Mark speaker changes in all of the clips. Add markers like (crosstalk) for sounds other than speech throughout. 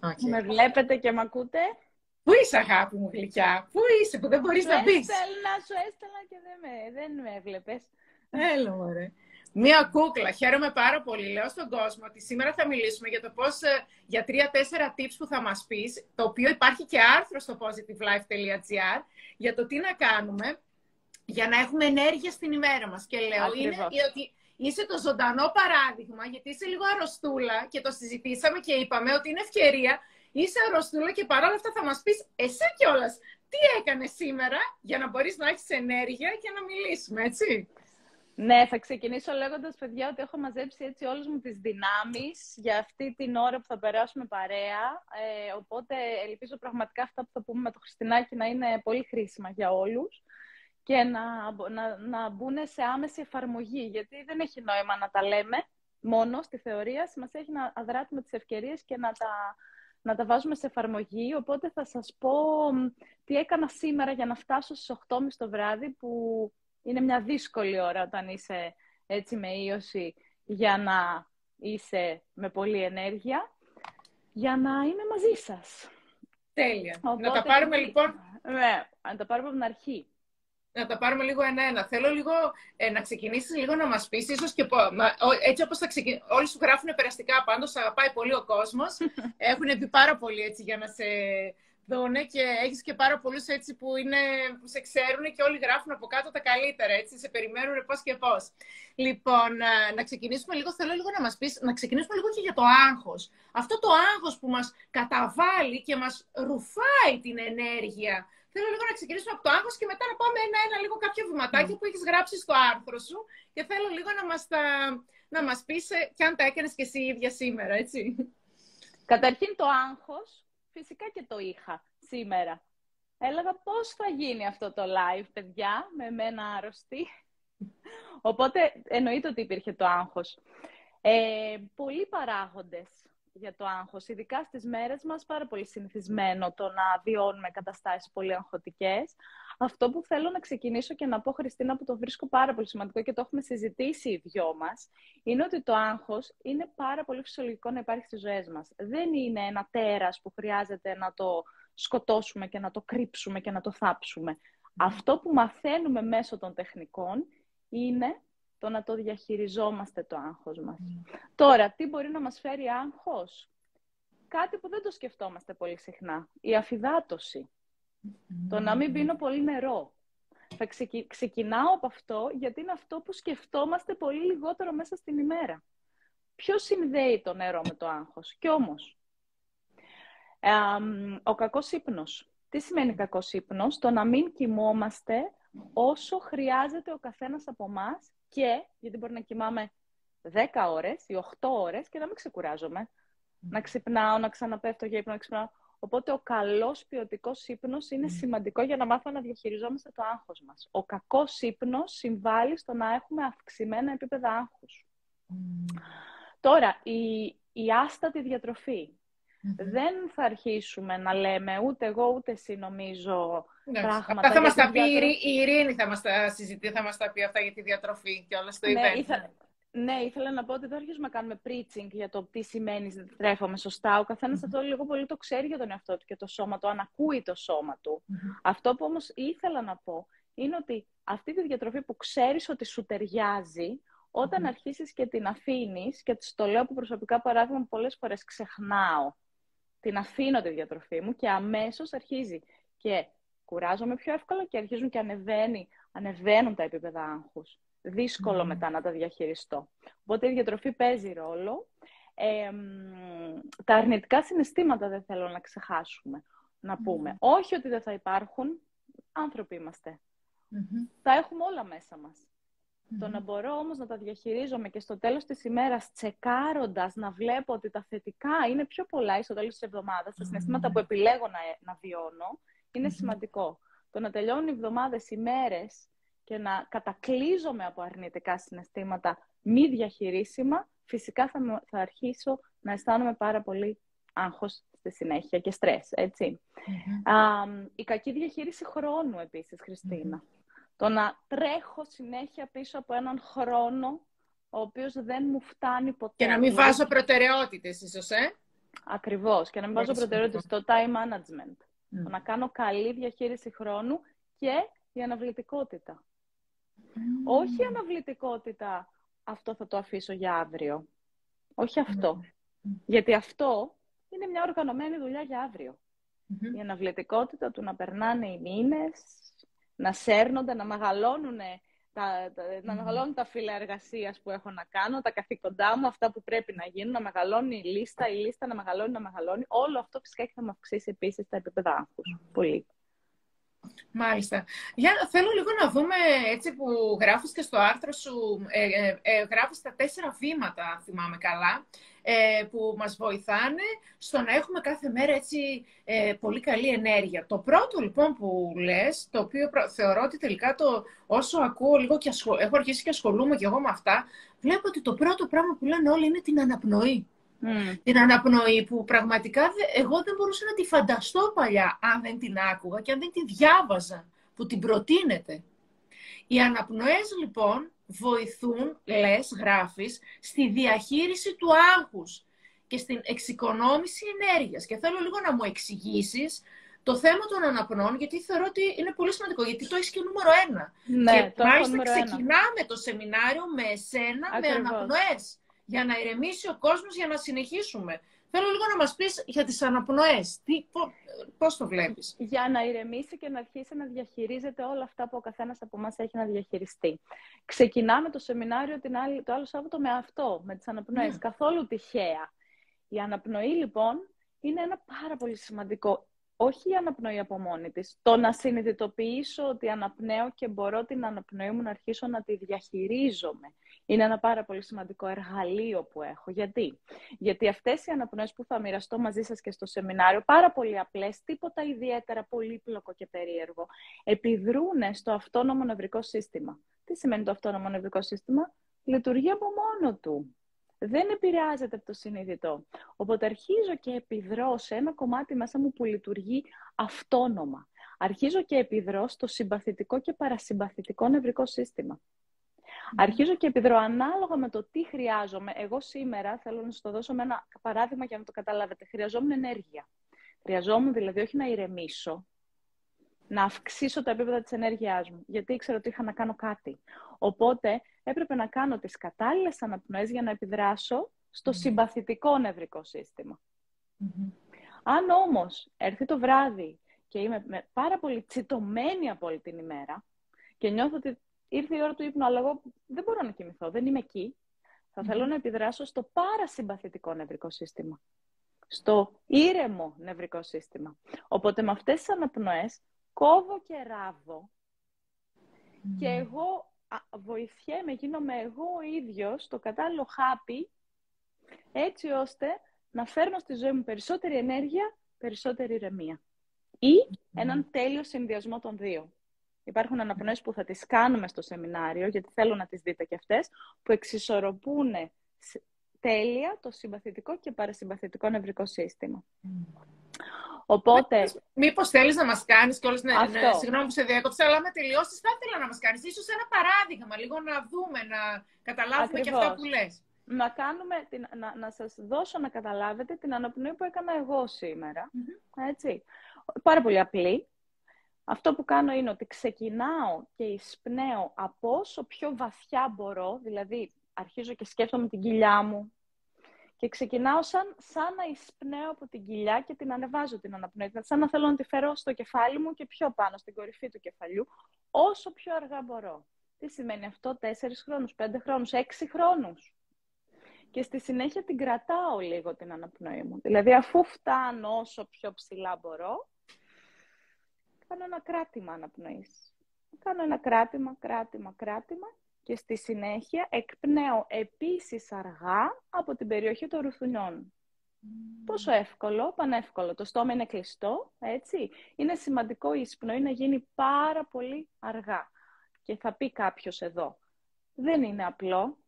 Speaker 1: Okay. Με βλέπετε και με ακούτε;
Speaker 2: Πού είσαι αγάπη μου γλυκιά, πού είσαι που δεν μπορείς να μπεις.
Speaker 1: Να σου έστελνα και δεν με, δεν με έβλεπες.
Speaker 2: Έλα μωρέ. Μία κούκλα. Χαίρομαι πάρα πολύ. Λέω στον κόσμο ότι σήμερα θα μιλήσουμε για το πώς, ε, για τρία-τέσσερα tips που θα μας πεις, το οποίο υπάρχει και άρθρο στο positivelife.gr, για το τι να κάνουμε για να έχουμε ενέργεια στην ημέρα μας. Και λέω είναι ότι είσαι το ζωντανό παράδειγμα, γιατί είσαι λίγο αρρωστούλα και το συζητήσαμε και είπαμε ότι είναι ευκαιρία. Είσαι αρρωστούλα και παρόλα αυτά θα μας πεις εσύ κιόλας τι έκανες σήμερα για να μπορείς να έχεις ενέργεια και να μιλήσουμε, έτσι;
Speaker 1: Ναι, θα ξεκινήσω λέγοντας, παιδιά, ότι έχω μαζέψει έτσι όλες μου τις δυνάμεις για αυτή την ώρα που θα περάσουμε παρέα. Ε, οπότε ελπίζω πραγματικά αυτά που θα πούμε με το Χριστινάκι να είναι πολύ χρήσιμα για όλους και να, να, να μπουν σε άμεση εφαρμογή. Γιατί δεν έχει νόημα να τα λέμε μόνο στη θεωρία. Σημασία έχει να αδράτουμε τις ευκαιρίες και να τα, να τα βάζουμε σε εφαρμογή. Οπότε θα σας πω τι έκανα σήμερα για να φτάσω στις 8.30 το βράδυ που είναι μια δύσκολη ώρα όταν είσαι έτσι με ίωση για να είσαι με πολλή ενέργεια, για να είμαι μαζί σας.
Speaker 2: Τέλεια. να τα πάρουμε λοιπόν...
Speaker 1: Ναι, να τα πάρουμε από την αρχή.
Speaker 2: Να τα πάρουμε λίγο ένα-ένα. Θέλω λίγο ε, να ξεκινήσεις λίγο να μας πεις, ίσως και έτσι όπως θα ξεκινήσει. Όλοι σου γράφουν περαστικά πάντως, αγαπάει πολύ ο κόσμος. (laughs) Έχουν πει πάρα πολύ έτσι για να σε δούνε και έχεις και πάρα πολλούς έτσι που, είναι, που σε ξέρουν και όλοι γράφουν από κάτω τα καλύτερα, έτσι, σε περιμένουν πώς και πώς. Λοιπόν, να ξεκινήσουμε λίγο, θέλω λίγο να μας πεις, να ξεκινήσουμε λίγο και για το άγχος. Αυτό το άγχος που μας καταβάλει και μας ρουφάει την ενέργεια. Θέλω λίγο να ξεκινήσουμε από το άγχος και μετά να πάμε ένα-ένα λίγο κάποια βηματάκια που έχεις γράψει στο άρθρο σου και θέλω λίγο να μας, τα, να μας πεις ε, και αν τα έκανες και εσύ ίδια σήμερα, έτσι.
Speaker 1: Καταρχήν το άγχος φυσικά και το είχα σήμερα. Έλεγα πώς θα γίνει αυτό το live, παιδιά, με μένα άρρωστη. Οπότε εννοείται ότι υπήρχε το άγχος. Ε, πολλοί παράγοντες για το άγχος, ειδικά στις μέρες μας, πάρα πολύ συνηθισμένο το να βιώνουμε καταστάσεις πολύ αγχωτικές. Αυτό που θέλω να ξεκινήσω και να πω, Χριστίνα, που το βρίσκω πάρα πολύ σημαντικό και το έχουμε συζητήσει οι δυο μας, είναι ότι το άγχος είναι πάρα πολύ φυσιολογικό να υπάρχει στις ζωές μας. Δεν είναι ένα τέρας που χρειάζεται να το σκοτώσουμε και να το κρύψουμε και να το θάψουμε. Αυτό που μαθαίνουμε μέσω των τεχνικών είναι το να το διαχειριζόμαστε το άγχος μας. Τώρα, τι μπορεί να μας φέρει άγχος; Κάτι που δεν το σκεφτόμαστε πολύ συχνά. Η αφυδάτωση. Το να μην πίνω πολύ νερό. Θα ξεκινάω από αυτό, γιατί είναι αυτό που σκεφτόμαστε πολύ λιγότερο μέσα στην ημέρα. Ποιο συνδέει το νερό με το άγχος; Κι όμως, ο κακός ύπνος. Τι σημαίνει κακός ύπνος; Το να μην κοιμόμαστε όσο χρειάζεται ο καθένας από εμά και, γιατί μπορεί να κοιμάμαι 10 ώρες ή 8 ώρες και να μην ξεκουράζομαι. Να ξυπνάω, να ξαναπέφτω για ύπνο, να ξυπνάω. Οπότε ο καλός ποιοτικός ύπνος είναι σημαντικό για να μάθουμε να διαχειριζόμαστε το άγχος μας. Ο κακός ύπνος συμβάλλει στο να έχουμε αυξημένα επίπεδα άγχους. Τώρα, η, η άστατη διατροφή. Δεν θα αρχίσουμε να λέμε ούτε εγώ ούτε εσύ νομίζω πράγματα.
Speaker 2: Αυτά θα μας τα πει η Ειρήνη, θα μας τα συζητήσει, θα μας τα πει αυτά για τη διατροφή και όλα στο ναι, event.
Speaker 1: Ναι, ήθελα να πω ότι δεν αρχίζουμε να κάνουμε preaching για το τι σημαίνει τρέφομαι σωστά. Ο καθένας mm-hmm. αυτό λίγο πολύ το ξέρει για τον εαυτό του και το σώμα του, αν ακούει το σώμα του. Αυτό που όμως ήθελα να πω είναι ότι αυτή τη διατροφή που ξέρεις ότι σου ταιριάζει, όταν mm-hmm. αρχίσεις και την αφήνεις, και το λέω από προσωπικά παράδειγμα, πολλές φορές ξεχνάω. Την αφήνω τη διατροφή μου και αμέσως αρχίζει και κουράζομαι πιο εύκολα και αρχίζουν και ανεβαίνει, ανεβαίνουν τα επίπεδα άγχους δύσκολο μετά να τα διαχειριστώ. Οπότε η διατροφή παίζει ρόλο. τα αρνητικά συναισθήματα δεν θέλω να ξεχάσουμε. Να πούμε. Όχι ότι δεν θα υπάρχουν. Άνθρωποι είμαστε. Τα έχουμε όλα μέσα μας. Το να μπορώ όμως να τα διαχειρίζομαι και στο τέλος της ημέρας τσεκάροντας να βλέπω ότι τα θετικά είναι πιο πολλά ή στο τέλος της εβδομάδας, τα συναισθήματα που επιλέγω να, να βιώνω, είναι σημαντικό. Το να τελειώνουν οι εβδομάδες, οι μέρες και να κατακλείζομαι από αρνητικά συναισθήματα μη διαχειρίσιμα, φυσικά θα, θα αρχίσω να αισθάνομαι πάρα πολύ άγχος στη συνέχεια και στρες, ετσι η κακή διαχείριση χρόνου επίσης, Το να τρέχω συνέχεια πίσω από έναν χρόνο ο οποίος δεν μου φτάνει ποτέ.
Speaker 2: Και να μην βάζω προτεραιότητες ίσως, ε;
Speaker 1: Ακριβώς. Και να μην βάζω προτεραιότητα στο time management. Mm. να κάνω καλή διαχείριση χρόνου και η αναβλητικότητα. Όχι η αναβλητικότητα, αυτό θα το αφήσω για αύριο. Όχι αυτό. Γιατί αυτό είναι μια οργανωμένη δουλειά για αύριο. Η αναβλητικότητα του να περνάνε οι μήνες, να σέρνονται, να μεγαλώνουν τα, τα, να μεγαλώνουν τα φύλλα εργασίας που έχω να κάνω, τα καθήκοντά μου, αυτά που πρέπει να γίνουν, να μεγαλώνει η λίστα, η λίστα να μεγαλώνει, να μεγαλώνει. Όλο αυτό φυσικά θα με αυξήσει επίσης τα επίπεδα άγχους. Πολύ.
Speaker 2: Μάλιστα. Για, θέλω λίγο να δούμε, έτσι που γράφεις και στο άρθρο σου, ε, ε, ε γράφεις τα τέσσερα βήματα, αν θυμάμαι καλά, ε, που μας βοηθάνε στο να έχουμε κάθε μέρα έτσι ε, πολύ καλή ενέργεια. Το πρώτο λοιπόν που λες, το οποίο θεωρώ ότι τελικά το, όσο ακούω λίγο και έχω αρχίσει και ασχολούμαι και εγώ με αυτά, βλέπω ότι το πρώτο πράγμα που λένε όλοι είναι την αναπνοή. Mm. Την αναπνοή που πραγματικά εγώ δεν μπορούσα να τη φανταστώ παλιά αν δεν την άκουγα και αν δεν τη διάβαζα που την προτείνεται. Οι αναπνοές λοιπόν βοηθούν, λες, γράφεις, στη διαχείριση του άγχους και στην εξοικονόμηση ενέργειας. Και θέλω λίγο να μου εξηγήσεις το θέμα των αναπνών, γιατί θεωρώ ότι είναι πολύ σημαντικό, γιατί το έχεις και νούμερο ένα.
Speaker 1: Ναι,
Speaker 2: και το μάλιστα ξεκινάμε το σεμινάριο με εσένα, με αναπνοές για να ηρεμήσει ο κόσμος, για να συνεχίσουμε. Θέλω λίγο να μας πεις για τις αναπνοές. Τι, πώς το βλέπεις;
Speaker 1: Για να ηρεμήσει και να αρχίσει να διαχειρίζεται όλα αυτά που ο καθένας από εμάς έχει να διαχειριστεί. Ξεκινάμε το σεμινάριο την άλλη, το άλλο Σάββατο με αυτό, με τις αναπνοές. Ναι. Καθόλου τυχαία. Η αναπνοή λοιπόν είναι ένα πάρα πολύ σημαντικό όχι η αναπνοή από μόνη της, το να συνειδητοποιήσω ότι αναπνέω και μπορώ την αναπνοή μου να αρχίσω να τη διαχειρίζομαι. Είναι ένα πάρα πολύ σημαντικό εργαλείο που έχω. Γιατί, Γιατί αυτές οι αναπνοές που θα μοιραστώ μαζί σας και στο σεμινάριο, πάρα πολύ απλές, τίποτα ιδιαίτερα πολύπλοκο και περίεργο, επιδρούν στο αυτόνομο νευρικό σύστημα. Τι σημαίνει το αυτόνομο νευρικό σύστημα; Λειτουργεί από μόνο του δεν επηρεάζεται από το συνειδητό. Οπότε αρχίζω και επιδρώ σε ένα κομμάτι μέσα μου που λειτουργεί αυτόνομα. Αρχίζω και επιδρώ στο συμπαθητικό και παρασυμπαθητικό νευρικό σύστημα. Αρχίζω και επιδρώ ανάλογα με το τι χρειάζομαι. Εγώ σήμερα θέλω να σα το δώσω με ένα παράδειγμα για να το καταλάβετε. Χρειαζόμουν ενέργεια. Χρειαζόμουν δηλαδή όχι να ηρεμήσω, να αυξήσω τα επίπεδα της ενέργειάς μου, γιατί ήξερα ότι είχα να κάνω κάτι. Οπότε έπρεπε να κάνω τις κατάλληλες αναπνοές για να επιδράσω στο συμπαθητικό νευρικό Αν όμως έρθει το βράδυ και είμαι πάρα πολύ τσιτωμένη από όλη την ημέρα και νιώθω ότι ήρθε η ώρα του ύπνου, αλλά εγώ δεν μπορώ να κοιμηθώ, δεν είμαι εκεί, θα θέλω να επιδράσω στο παρασυμπαθητικό νευρικό σύστημα. Στο ήρεμο νευρικό σύστημα. Οπότε με αυτές τις αναπνοές κόβω και ράβω και εγώ βοηθιέμαι, γίνομαι εγώ ο ίδιος το κατάλληλο χάπι έτσι ώστε να φέρνω στη ζωή μου περισσότερη ενέργεια, περισσότερη ηρεμία. Ή έναν τέλειο συνδυασμό των δύο. Υπάρχουν αναπνοές που θα τις κάνουμε στο σεμινάριο, γιατί θέλω να τις δείτε και αυτές, που εξισορροπούν τέλεια το συμπαθητικό και παρασυμπαθητικό νευρικό σύστημα. Οπότε.
Speaker 2: Μήπω θέλεις να μας κάνεις και όλε. Ναι, ναι, συγγνώμη που σε διακόψα, αλλά με τελειώσεις θα ήθελα να μας κάνεις. ίσως ένα παράδειγμα, λίγο να δούμε, να καταλάβουμε και αυτά που λες.
Speaker 1: Να, κάνουμε, να, να σας δώσω να καταλάβετε την αναπνοή που έκανα εγώ σήμερα. Έτσι. Πάρα πολύ απλή. Αυτό που κάνω είναι ότι ξεκινάω και εισπνέω από όσο πιο βαθιά μπορώ, δηλαδή αρχίζω και σκέφτομαι την κοιλιά μου, και ξεκινάω σαν, σαν να εισπνέω από την κοιλιά και την ανεβάζω την αναπνοή. Σαν να θέλω να τη φέρω στο κεφάλι μου και πιο πάνω, στην κορυφή του κεφαλιού, όσο πιο αργά μπορώ. Τι σημαίνει αυτό, τέσσερις χρόνους, πέντε χρόνους, έξι χρόνους. Και στη συνέχεια την κρατάω λίγο την αναπνοή μου. Δηλαδή, αφού φτάνω όσο πιο ψηλά μπορώ, κάνω ένα κράτημα αναπνοής. Κάνω ένα κράτημα, κράτημα, κράτημα και στη συνέχεια εκπνέω επίσης αργά από την περιοχή των ρουθουνιών. Πόσο εύκολο, πανεύκολο. Το στόμα είναι κλειστό, έτσι. Είναι σημαντικό η εισπνοή να γίνει πάρα πολύ αργά. Και θα πει κάποιος εδώ, δεν είναι απλό,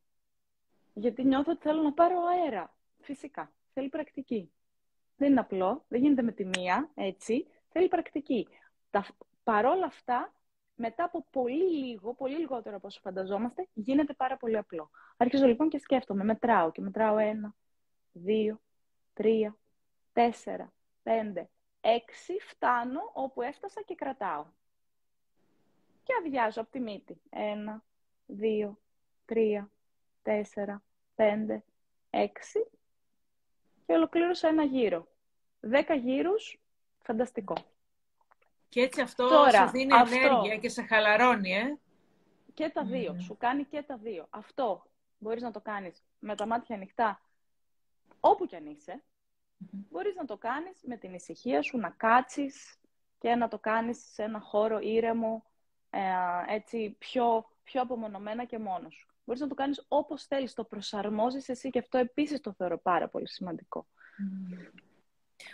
Speaker 1: γιατί νιώθω ότι θέλω να πάρω αέρα. Φυσικά, θέλει πρακτική. Δεν είναι απλό, δεν γίνεται με τη μία, έτσι. Θέλει πρακτική. Τα, παρόλα αυτά, μετά από πολύ λίγο, πολύ λιγότερο από όσο φανταζόμαστε, γίνεται πάρα πολύ απλό. Αρχίζω λοιπόν και σκέφτομαι, μετράω και μετράω ένα, δύο, τρία, τέσσερα, πέντε, έξι, φτάνω όπου έφτασα και κρατάω. Και αδειάζω από τη μύτη. Ένα, δύο, τρία, τέσσερα, πέντε, έξι και ολοκλήρωσα ένα γύρο. Δέκα γύρους, φανταστικό.
Speaker 2: Και έτσι αυτό Τώρα, σου δίνει ενέργεια και σε χαλαρώνει, ε;
Speaker 1: Και τα δύο. Σου κάνει και τα δύο. Αυτό μπορείς να το κάνεις με τα μάτια ανοιχτά όπου κι αν είσαι. Μπορείς να το κάνεις με την ησυχία σου, να κάτσεις και να το κάνεις σε ένα χώρο ήρεμο, ε, έτσι πιο, πιο απομονωμένα και μόνος σου. Μπορείς να το κάνεις όπως θέλεις, το προσαρμόζεις εσύ και αυτό επίσης το θεωρώ πάρα πολύ σημαντικό.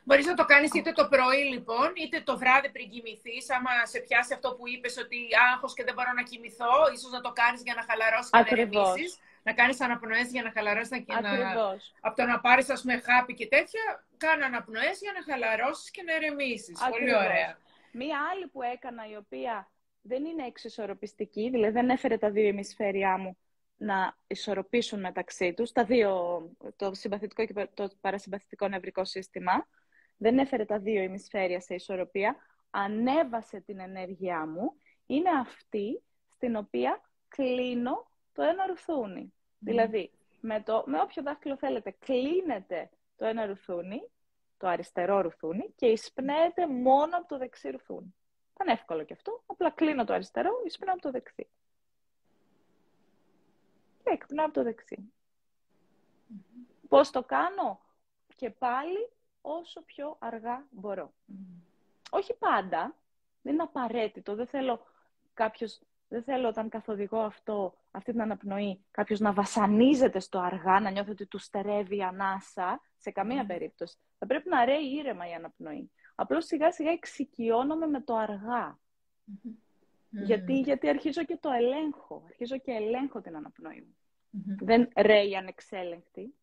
Speaker 2: Μπορείς να το κάνεις είτε το πρωί λοιπόν, είτε το βράδυ πριν κοιμηθείς. Άμα σε πιάσει αυτό που είπες ότι άγχος και δεν μπορώ να κοιμηθώ, ίσως να το κάνεις για να χαλαρώσεις και να ερεμήσει. Να κάνεις αναπνοές για να χαλαρώσεις και να. Από το να πάρεις, ας πούμε, χάπι και τέτοια, κάνω αναπνοές για να χαλαρώσεις και να ερεμήσει. Πολύ ωραία.
Speaker 1: Μία άλλη που έκανα η οποία δεν είναι εξισορροπιστική, δηλαδή δεν έφερε τα δύο ημισφαίριά μου να ισορροπήσουν μεταξύ τους, τα δύο, το συμπαθητικό και το παρασυμπαθητικό νευρικό σύστημα, δεν έφερε τα δύο ημισφαίρια σε ισορροπία, ανέβασε την ενέργειά μου, είναι αυτή στην οποία κλείνω το ένα ρουθούνι. Δηλαδή, με, το, με όποιο δάχτυλο θέλετε, κλείνετε το ένα ρουθούνι, το αριστερό ρουθούνι, και εισπνέετε μόνο από το δεξί ρουθούνι. Ήταν εύκολο και αυτό. Απλά κλείνω το αριστερό, εισπνέω από το δεξί και εκπνάω από το δεξί. Πώς το κάνω; Και πάλι όσο πιο αργά μπορώ. Όχι πάντα, δεν είναι απαραίτητο, δεν θέλω κάποιος, δεν θέλω όταν καθοδηγώ αυτό, αυτή την αναπνοή, κάποιος να βασανίζεται στο αργά, να νιώθει ότι του στερεύει η ανάσα, σε καμία περίπτωση. Θα πρέπει να ρέει ήρεμα η αναπνοή. Απλώς σιγά σιγά εξοικειώνομαι με το αργά. Γιατί, γιατί αρχίζω και το ελέγχω. Αρχίζω και ελέγχω την αναπνοή μου. Δεν ρέει ανεξέλεγκτη.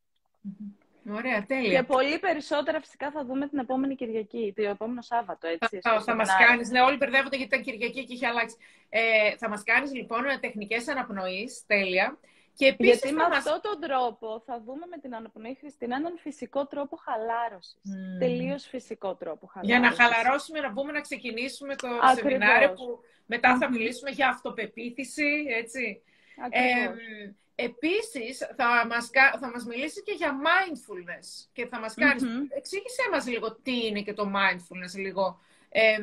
Speaker 2: Ωραία, τέλεια.
Speaker 1: Και πολύ περισσότερα φυσικά θα δούμε την επόμενη Κυριακή, το επόμενο Σάββατο. Έτσι,
Speaker 2: θα θα μας κάνεις, ναι, όλοι μπερδεύονται γιατί ήταν Κυριακή και είχε αλλάξει. Ε, θα μας κάνεις λοιπόν τεχνικές αναπνοής, τέλεια.
Speaker 1: Και επίσης, Γιατί με αυτόν τον τρόπο θα δούμε με την αναπνοή Χριστίνα έναν φυσικό τρόπο χαλάρωσης. Mm. Τελείως φυσικό τρόπο χαλάρωσης.
Speaker 2: Για να χαλαρώσουμε, να μπούμε να ξεκινήσουμε το Ακριβώς. σεμινάριο που μετά θα μιλήσουμε για αυτοπεποίθηση, έτσι. Ε, επίσης, θα μας, θα μας μιλήσει και για mindfulness και θα μας κάνει. Mm-hmm. Εξήγησέ μας λίγο τι είναι και το mindfulness λίγο, ε,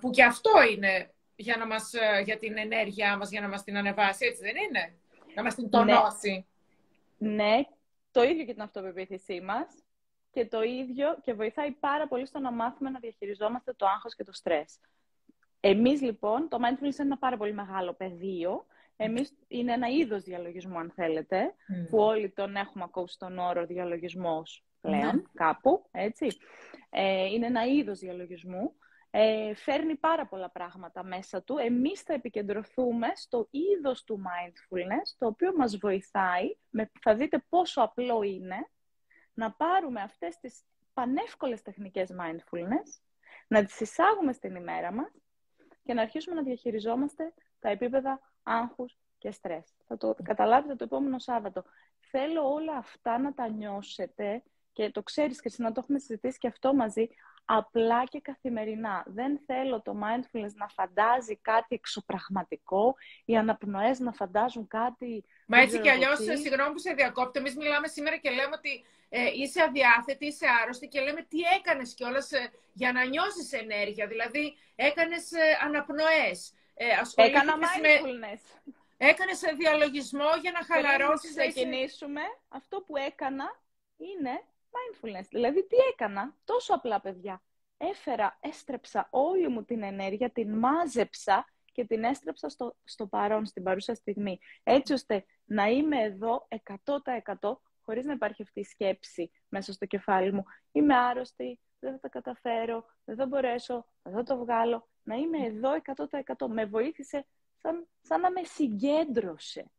Speaker 2: που και αυτό είναι για, να μας, ε, για την ενέργειά μας, για να μας την ανεβάσει, έτσι δεν είναι; Να μας την ναι. τονώσει.
Speaker 1: Ναι, ναι το ίδιο και την αυτοπεποίθησή μας και το ίδιο και βοηθάει πάρα πολύ στο να μάθουμε να διαχειριζόμαστε το άγχος και το στρες. Εμείς λοιπόν, το mindfulness είναι ένα πάρα πολύ μεγάλο πεδίο. Εμείς είναι ένα είδος διαλογισμού, αν θέλετε, που όλοι τον έχουμε ακούσει τον όρο διαλογισμός πλέον, ναι. κάπου, έτσι. Ε, είναι ένα είδος διαλογισμού. Ε, φέρνει πάρα πολλά πράγματα μέσα του. Εμείς θα επικεντρωθούμε στο είδος του mindfulness, το οποίο μας βοηθάει, με, θα δείτε πόσο απλό είναι, να πάρουμε αυτές τις πανεύκολες τεχνικές mindfulness, να τις εισάγουμε στην ημέρα μας και να αρχίσουμε να διαχειριζόμαστε τα επίπεδα άγχους και στρες. Θα το καταλάβετε το επόμενο Σάββατο. Θέλω όλα αυτά να τα νιώσετε και το ξέρεις και εσύ να το έχουμε συζητήσει και αυτό μαζί, απλά και καθημερινά. Δεν θέλω το mindfulness να φαντάζει κάτι εξωπραγματικό, οι αναπνοές να φαντάζουν κάτι...
Speaker 2: Μα έτσι κι αλλιώς, συγγνώμη που σε διακόπτω, εμείς μιλάμε σήμερα και λέμε ότι ε, είσαι αδιάθετη, είσαι άρρωστη και λέμε τι έκανες κιόλας ε, για να νιώσεις ενέργεια. Δηλαδή, έκανες ε, αναπνοές.
Speaker 1: Ε, Έκανα mindfulness. Με...
Speaker 2: Έκανες διαλογισμό για να χαλαρώσεις.
Speaker 1: Να ξεκινήσουμε. Αυτό που έκανα είναι mindfulness. Δηλαδή, τι έκανα, τόσο απλά, παιδιά. Έφερα, έστρεψα όλη μου την ενέργεια, την μάζεψα και την έστρεψα στο, στο παρόν, στην παρούσα στιγμή. Έτσι ώστε να είμαι εδώ 100% χωρίς να υπάρχει αυτή η σκέψη μέσα στο κεφάλι μου. Είμαι άρρωστη, δεν θα τα καταφέρω, δεν θα μπορέσω, δεν θα το βγάλω. Να είμαι εδώ 100%. Με βοήθησε σαν, σαν να με συγκέντρωσε.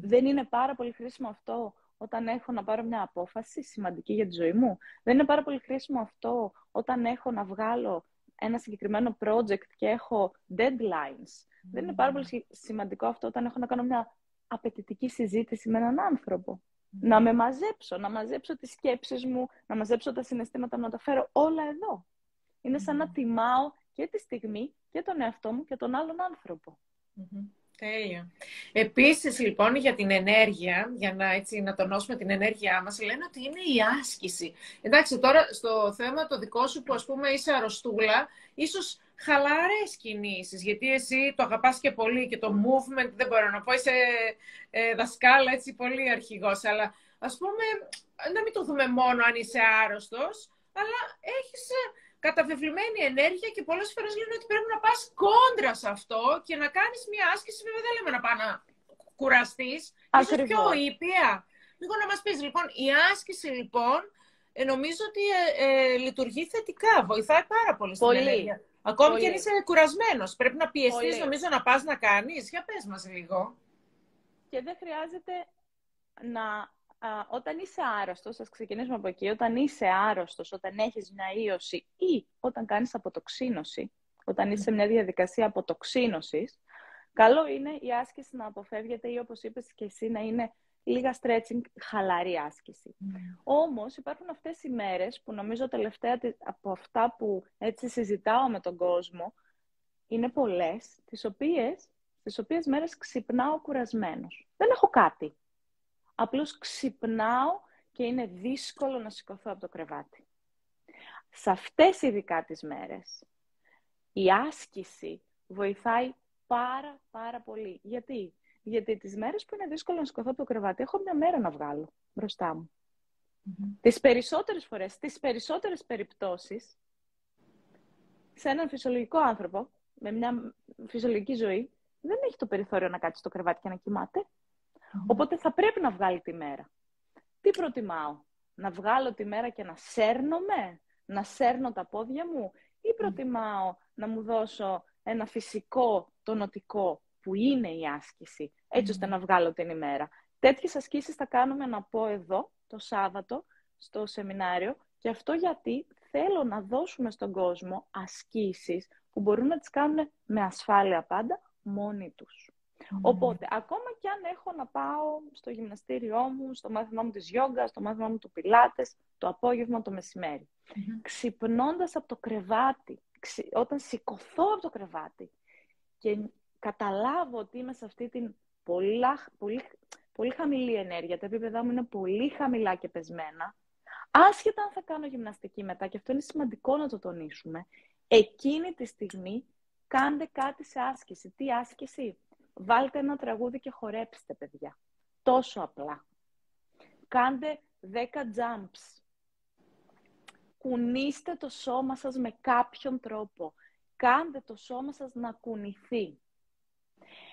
Speaker 1: Δεν είναι πάρα πολύ χρήσιμο αυτό όταν έχω να πάρω μια απόφαση σημαντική για τη ζωή μου; Δεν είναι πάρα πολύ χρήσιμο αυτό όταν έχω να βγάλω ένα συγκεκριμένο project και έχω deadlines; Δεν είναι πάρα πολύ σημαντικό αυτό όταν έχω να κάνω μια απαιτητική συζήτηση με έναν άνθρωπο; Να με μαζέψω, να μαζέψω τις σκέψεις μου, να μαζέψω τα συναισθήματα, να τα φέρω όλα εδώ. Είναι σαν να τιμάω και τη στιγμή και τον εαυτό μου και τον άλλον άνθρωπο.
Speaker 2: Τέλεια. Επίσης, λοιπόν, για την ενέργεια, για να, έτσι, να τονώσουμε την ενέργειά μας, λένε ότι είναι η άσκηση. Εντάξει, τώρα στο θέμα το δικό σου που ας πούμε είσαι αρρωστούλα, ίσως χαλαρές κινήσεις, γιατί εσύ το αγαπάς και πολύ και το movement, δεν μπορώ να πω, είσαι ε, δασκάλα, έτσι, πολύ αρχηγός, αλλά ας πούμε, να μην το δούμε μόνο αν είσαι άρρωστος, αλλά έχεις καταβεβλημένη ενέργεια και πολλές φορές λένε ότι πρέπει να πας κόντρα σε αυτό και να κάνεις μια άσκηση. Βέβαια δεν λέμε να πάει να κουραστείς. Ίσως πιο ήπια. Λίγο να μας πεις λοιπόν, η άσκηση λοιπόν ε, νομίζω ότι ε, ε, λειτουργεί θετικά. Βοηθάει πάρα πολύ στην ενέργεια. Ακόμη πολύ. και αν είσαι κουρασμένος. Πρέπει να πιεστείς νομίζω να πας να κάνεις. Για πες μας λίγο.
Speaker 1: Και δεν χρειάζεται να όταν είσαι άρρωστος, ας ξεκινήσουμε από εκεί, όταν είσαι άρρωστος, όταν έχεις μια ίωση ή όταν κάνεις αποτοξίνωση, όταν είσαι σε μια διαδικασία αποτοξίνωσης, καλό είναι η άσκηση να αποφεύγεται ή όπως είπες και εσύ να είναι λίγα stretching, χαλαρή άσκηση. Mm. Όμως υπάρχουν αυτές οι μέρες που νομίζω τελευταία από αυτά που έτσι συζητάω με τον κόσμο, είναι πολλές, τις οποίες, τις οποίες μέρες ξυπνάω κουρασμένος. Δεν έχω κάτι. Απλώς ξυπνάω και είναι δύσκολο να σηκωθώ από το κρεβάτι. Σε αυτές ειδικά τις μέρες, η άσκηση βοηθάει πάρα πάρα πολύ. Γιατί; Γιατί τις μέρες που είναι δύσκολο να σηκωθώ από το κρεβάτι, έχω μια μέρα να βγάλω μπροστά μου. Mm-hmm. Τις περισσότερες φορές, τις περισσότερες περιπτώσεις, σε έναν φυσιολογικό άνθρωπο, με μια φυσιολογική ζωή, δεν έχει το περιθώριο να κάτσει στο κρεβάτι και να κοιμάται. Οπότε θα πρέπει να βγάλει τη μέρα. Τι προτιμάω, να βγάλω τη μέρα και να σέρνομαι, να σέρνω τα πόδια μου ή προτιμάω να μου δώσω ένα φυσικό τονοτικό που είναι η άσκηση, έτσι ώστε να βγάλω την ημέρα. Τέτοιες ασκήσεις θα κάνουμε να πω εδώ το Σάββατο στο σεμινάριο και αυτό γιατί θέλω να δώσουμε στον κόσμο ασκήσεις που μπορούν να τις κάνουν με ασφάλεια πάντα μόνοι τους. Οπότε, ακόμα και αν έχω να πάω στο γυμναστήριό μου, στο μάθημά μου της γιόγκας, στο μάθημά μου του πιλάτες, το απόγευμα, το μεσημέρι, mm-hmm. ξυπνώντας από το κρεβάτι, όταν σηκωθώ από το κρεβάτι και καταλάβω ότι είμαι σε αυτή την πολύ, πολύ, πολύ χαμηλή ενέργεια, τα επίπεδά μου είναι πολύ χαμηλά και πεσμένα, άσχετα αν θα κάνω γυμναστική μετά, και αυτό είναι σημαντικό να το τονίσουμε, εκείνη τη στιγμή κάντε κάτι σε άσκηση. Τι άσκηση; Βάλτε ένα τραγούδι και χορέψτε, παιδιά. Τόσο απλά. Κάντε 10 jumps. Κουνήστε το σώμα σας με κάποιον τρόπο. Κάντε το σώμα σας να κουνηθεί.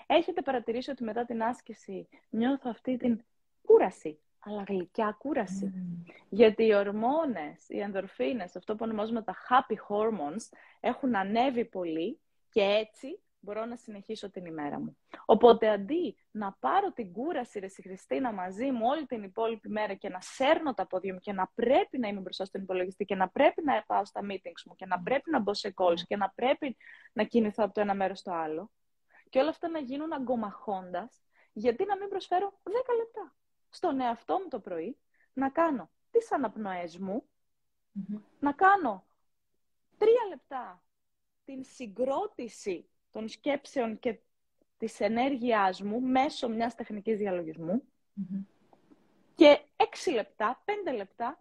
Speaker 1: Έχετε παρατηρήσει ότι μετά την άσκηση νιώθω αυτή την κούραση, αλλά γλυκιά κούραση. Mm. Γιατί οι ορμόνες, οι ενδορφίνες, αυτό που ονομάζουμε τα happy hormones, έχουν ανέβει πολύ και έτσι μπορώ να συνεχίσω την ημέρα μου. Οπότε αντί να πάρω την κούραση ρε Χριστίνα μαζί μου όλη την υπόλοιπη μέρα και να σέρνω τα πόδια μου και να πρέπει να είμαι μπροστά στον υπολογιστή και να πρέπει να πάω στα meetings μου και να πρέπει να μπω σε calls και να πρέπει να κινηθώ από το ένα μέρος στο άλλο και όλα αυτά να γίνουν αγκομαχώντας, γιατί να μην προσφέρω 10 λεπτά στον εαυτό μου το πρωί να κάνω τις αναπνοές μου, να κάνω τρία λεπτά την συγκρότηση των σκέψεων και της ενέργειάς μου μέσω μιας τεχνικής και έξι λεπτά, πέντε λεπτά,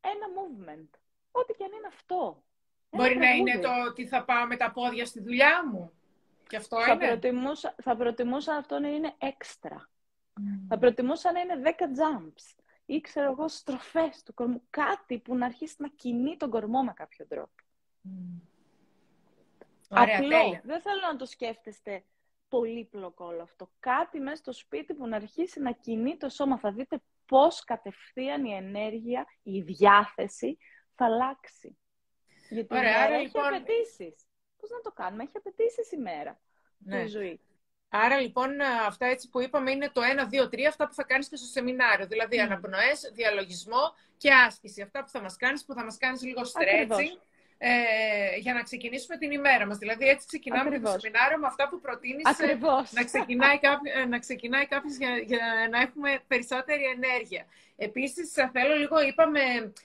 Speaker 1: ένα movement. Ό,τι και αν είναι αυτό.
Speaker 2: Μπορεί να είναι το ότι θα πάω με τα πόδια στη δουλειά μου. Και αυτό
Speaker 1: θα
Speaker 2: είναι.
Speaker 1: Προτιμούσα, θα προτιμούσα αυτό να είναι έξτρα. Θα προτιμούσα να είναι 10 jumps ή ξέρω εγώ στροφές του κορμού. Κάτι που να αρχίσει να κινεί τον κορμό με κάποιο τρόπο. Ωραία, Απλό. Δεν θέλω να το σκέφτεστε πολύπλοκο όλο αυτό. Κάτι μέσα στο σπίτι που να αρχίσει να κινεί το σώμα. Θα δείτε πώς κατευθείαν η ενέργεια, η διάθεση θα αλλάξει. Γιατί Ωραία, η μέρα έχει λοιπόν... απαιτήσεις. Πώς να το κάνουμε, έχει απαιτήσεις η μέρα. Ναι. Η ζωή.
Speaker 2: Άρα λοιπόν αυτά έτσι που είπαμε είναι το 1, 2, 3, αυτά που θα κάνεις και στο σεμινάριο. Δηλαδή mm. αναπνοές, διαλογισμό και άσκηση. Αυτά που θα μας κάνεις, που θα μας κάνεις λίγο stretching. Ε, για να ξεκινήσουμε την ημέρα μας. Δηλαδή έτσι ξεκινάμε Ακριβώς. το σεμινάριο με αυτά που προτείνεις ε, να ξεκινάει, κάποιο, ε, να ξεκινάει κάποιος για, για να έχουμε περισσότερη ενέργεια. Επίσης, θέλω λίγο, είπαμε